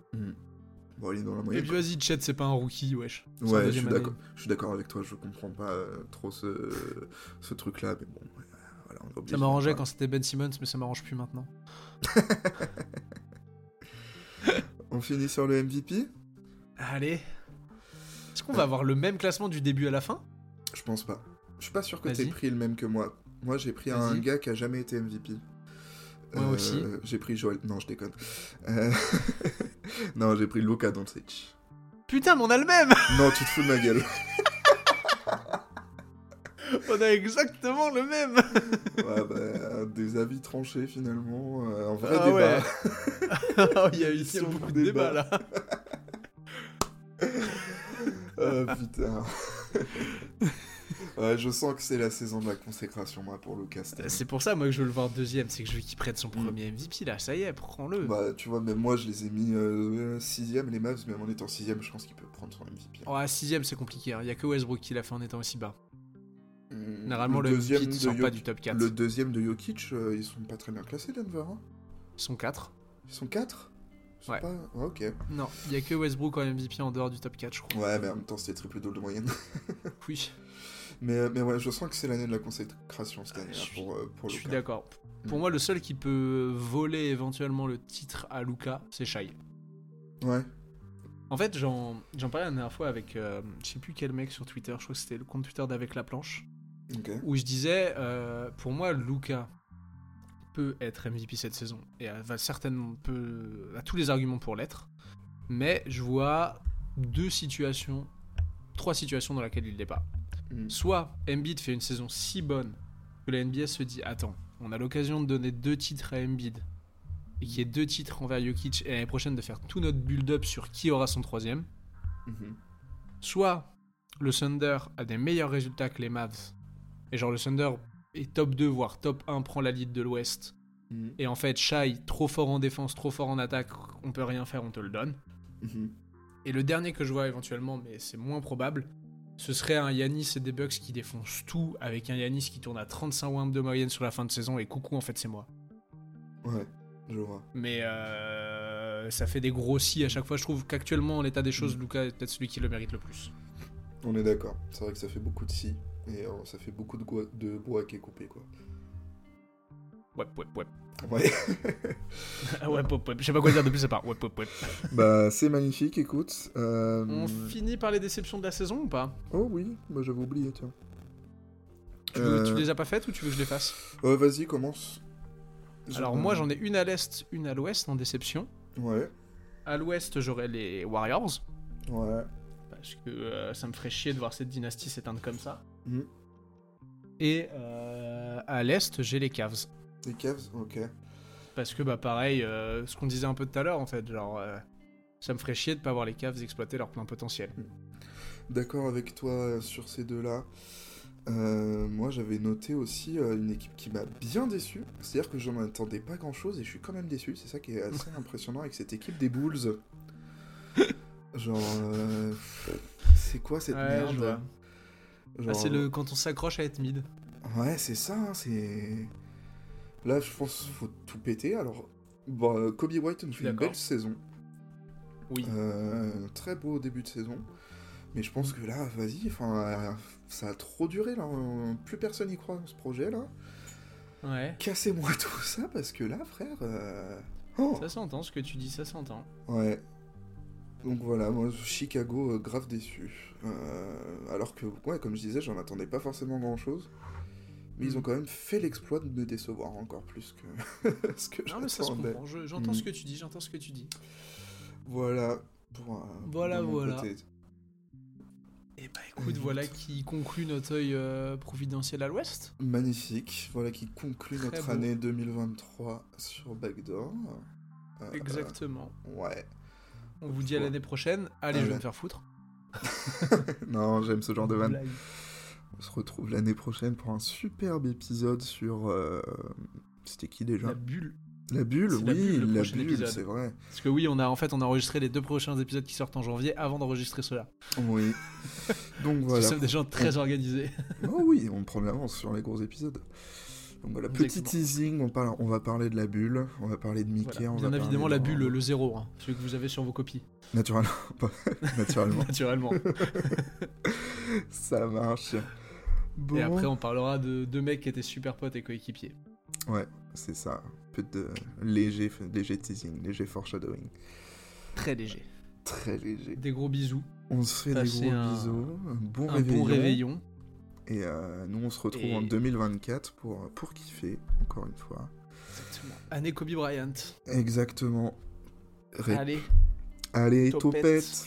Bon, il est dans la Et moyenne. puis vas-y, Chet, c'est pas un rookie, wesh. Ouais, je suis d'accord. Je suis d'accord avec toi. Je comprends pas euh, trop ce, ce truc-là, mais bon, voilà, on est obligé Ça de m'arrangeait quand c'était Ben Simmons, mais ça m'arrange plus maintenant. <laughs> On finit sur le MVP Allez. Est-ce qu'on va avoir le même classement du début à la fin? Je pense pas. Je suis pas sûr que t'aies pris le même que moi. Moi, j'ai pris un gars qui a jamais été MVP. Moi aussi. J'ai pris Joel. Non, je déconne. Euh, <laughs> non, j'ai pris Luka Doncic. Putain, mais on a le même <laughs> Non, tu te fous de ma gueule. <laughs> On a exactement le même Ouais, bah, des avis tranchés finalement. euh, un vrai Ah débat. ouais. Oh, Il y a eu beaucoup de débat. débats là. Oh putain. Ouais, je sens que c'est la saison de la consécration, moi, pour Lucas. C'est pour ça, moi, que je veux le voir deuxième. C'est que je veux qu'il prenne son Mm. premier MVP là. Ça y est, prends-le. Bah, tu vois, même moi, je les ai mis euh, sixième, les Mavs, même en étant sixième, je pense qu'il peut prendre son MVP. Oh, à sixième, c'est compliqué. hein. Il y a que Westbrook qui l'a fait en étant aussi bas. Mm, Généralement, le, deuxième MVP de sort pas du top 4. Le deuxième de Jokic, euh, ils sont pas très bien classés, Denver. hein. Ils sont 4. Ils sont 4 Ouais. Pas... ouais, ok. Non, il y a que Westbrook en MVP en dehors du top 4, je crois. Ouais, mais en même temps, c'était triple double de moyenne. <laughs> Oui, mais, mais ouais, je sens que c'est l'année de la consécration cette année je là, suis- pour, euh, pour je suis d'accord. Pour Mm. moi, le seul qui peut voler éventuellement le titre à Luca, c'est Shai. Ouais. En fait, j'en j'en parlais la dernière fois avec, euh, je sais plus quel mec sur Twitter, je crois que c'était le compte Twitter d'Avec la planche. Ok. où je disais, euh, pour moi, Luca peut être MVP cette saison et euh, va certainement peut, a tous les arguments pour l'être, mais je vois deux situations, trois situations dans lesquelles il l'est pas. Mm. Soit Embiid fait une saison si bonne que la NBA se dit attends, on a l'occasion de donner deux titres à Embiid et qu'il y ait deux titres envers Jokic et l'année prochaine de faire tout notre build-up sur qui aura son troisième. Mhm. Soit le Thunder a des meilleurs résultats que les Mavs et genre le Thunder est top 2 voire top 1 prend la lead de l'Ouest Mhm. et en fait Shai trop fort en défense, trop fort en attaque, on peut rien faire, on te le donne. Mhm. Et le dernier que je vois éventuellement, mais c'est moins probable, ce serait un Yanis et des Bucks qui défoncent tout avec un Yanis qui tourne à 35 wins de moyenne sur la fin de saison et coucou en fait c'est moi. Ouais, je vois. Mais euh, ça fait des gros si à chaque fois. Je trouve qu'actuellement en l'état des choses, Luca est peut-être celui qui le mérite le plus. On est d'accord. C'est vrai que ça fait beaucoup de si. Et euh, ça fait beaucoup de, de bois qui est coupé, quoi. Ouais, ouais, ouais. Ouais. Ouais, ouais, ouais. Je sais pas quoi dire de plus à part. Ouais, ouais, ouais. bah, c'est magnifique, écoute. Euh, On finit par les déceptions de la saison ou pas? Oh oui, bah, j'avais oublié, tiens. tu, veux- tu Euh, les as pas faites ou tu veux que je les fasse? Ouais, vas-y, commence. Alors moi j'en ai une à l'est, une à l'ouest en déception. Ouais, À l'ouest j'aurais les Warriors. ouais. Parce que euh, ça me ferait chier de voir cette dynastie s'éteindre comme ça. Mhm. Et euh, à l'est j'ai les Cavs. Les Cavs, ok. Parce que bah pareil, euh, ce qu'on disait un peu tout à l'heure en fait, genre euh, ça me ferait chier de pas voir les Cavs exploiter leur plein potentiel. D'accord avec toi euh, sur ces deux-là. Euh, moi, j'avais noté aussi euh, une équipe qui m'a bien déçu. C'est-à-dire que j'en attendais pas grand-chose et je suis quand même déçu. C'est ça qui est assez <laughs> impressionnant avec cette équipe des Bulls. <laughs> Genre, euh, c'est quoi cette Ouais, merde? Genre, Ah, c'est le quand on s'accroche à être mid. Ouais, c'est ça, hein, c'est... Là, je pense qu'il faut tout péter. Alors, bon, euh, Kobe White nous fait une belle saison. Oui. Euh, très beau début de saison. Mais je pense que là, vas-y, enfin, euh, ça a trop duré, là. Plus personne n'y croit dans ce projet, là. Ouais. Cassez-moi <laughs> tout ça, parce que là, frère... euh, oh, Ça s'entend ce que tu dis, ça s'entend. Ouais. Donc voilà, moi, Chicago, euh, grave déçu. Euh, alors que, ouais, comme je disais, j'en attendais pas forcément grand-chose. Mais ils ont quand même fait l'exploit de me décevoir encore plus que <laughs> ce que Non mais ça se j'attendais. comprend. Je- J'entends Mm. ce que tu dis, j'entends ce que tu dis. Voilà. Pour, Voilà, voilà. côté. Et bah écoute, Écoute. voilà qui conclut notre œil euh, providentiel à l'ouest. Magnifique. Voilà qui conclut Très notre beau. année 2023 sur Backdoor. Euh, Exactement. Ouais. On vous dit à l'année prochaine. Allez, je vais me faire foutre. <laughs> non, j'aime ce genre de van. On se retrouve l'année prochaine pour un superbe épisode sur. euh, C'était qui déjà? La bulle. La bulle, la oui, bulle, la bulle, c'est vrai. Parce que oui, on a en fait on a enregistré les deux prochains épisodes qui sortent en janvier avant d'enregistrer cela. Oui. Donc Nous voilà. sommes des gens très organisés. Oh oui, on prend l'avance sur les gros épisodes. Donc voilà, petit teasing, on, parle, on va parler de la bulle, on va parler de Mickey, Voilà. on Bien va évidemment la bulle, le zéro, hein, celui que vous avez sur vos copies. Naturellement. <laughs> <laughs> Naturellement. <laughs> Naturellement. Ça marche. Bon. Et après on parlera de deux mecs qui étaient super potes et coéquipiers. Ouais, c'est ça. Un peu de léger, léger teasing, léger foreshadowing. Très léger. Très léger. Des gros bisous. On se fait des gros un- bisous, un bon un réveillon. bon réveillon. Et euh, nous, on se retrouve Et- en 2024 pour, pour kiffer, encore une fois. Exactement. Année Kobe Bryant. Exactement. Ré- Allez. Allez, topette. topette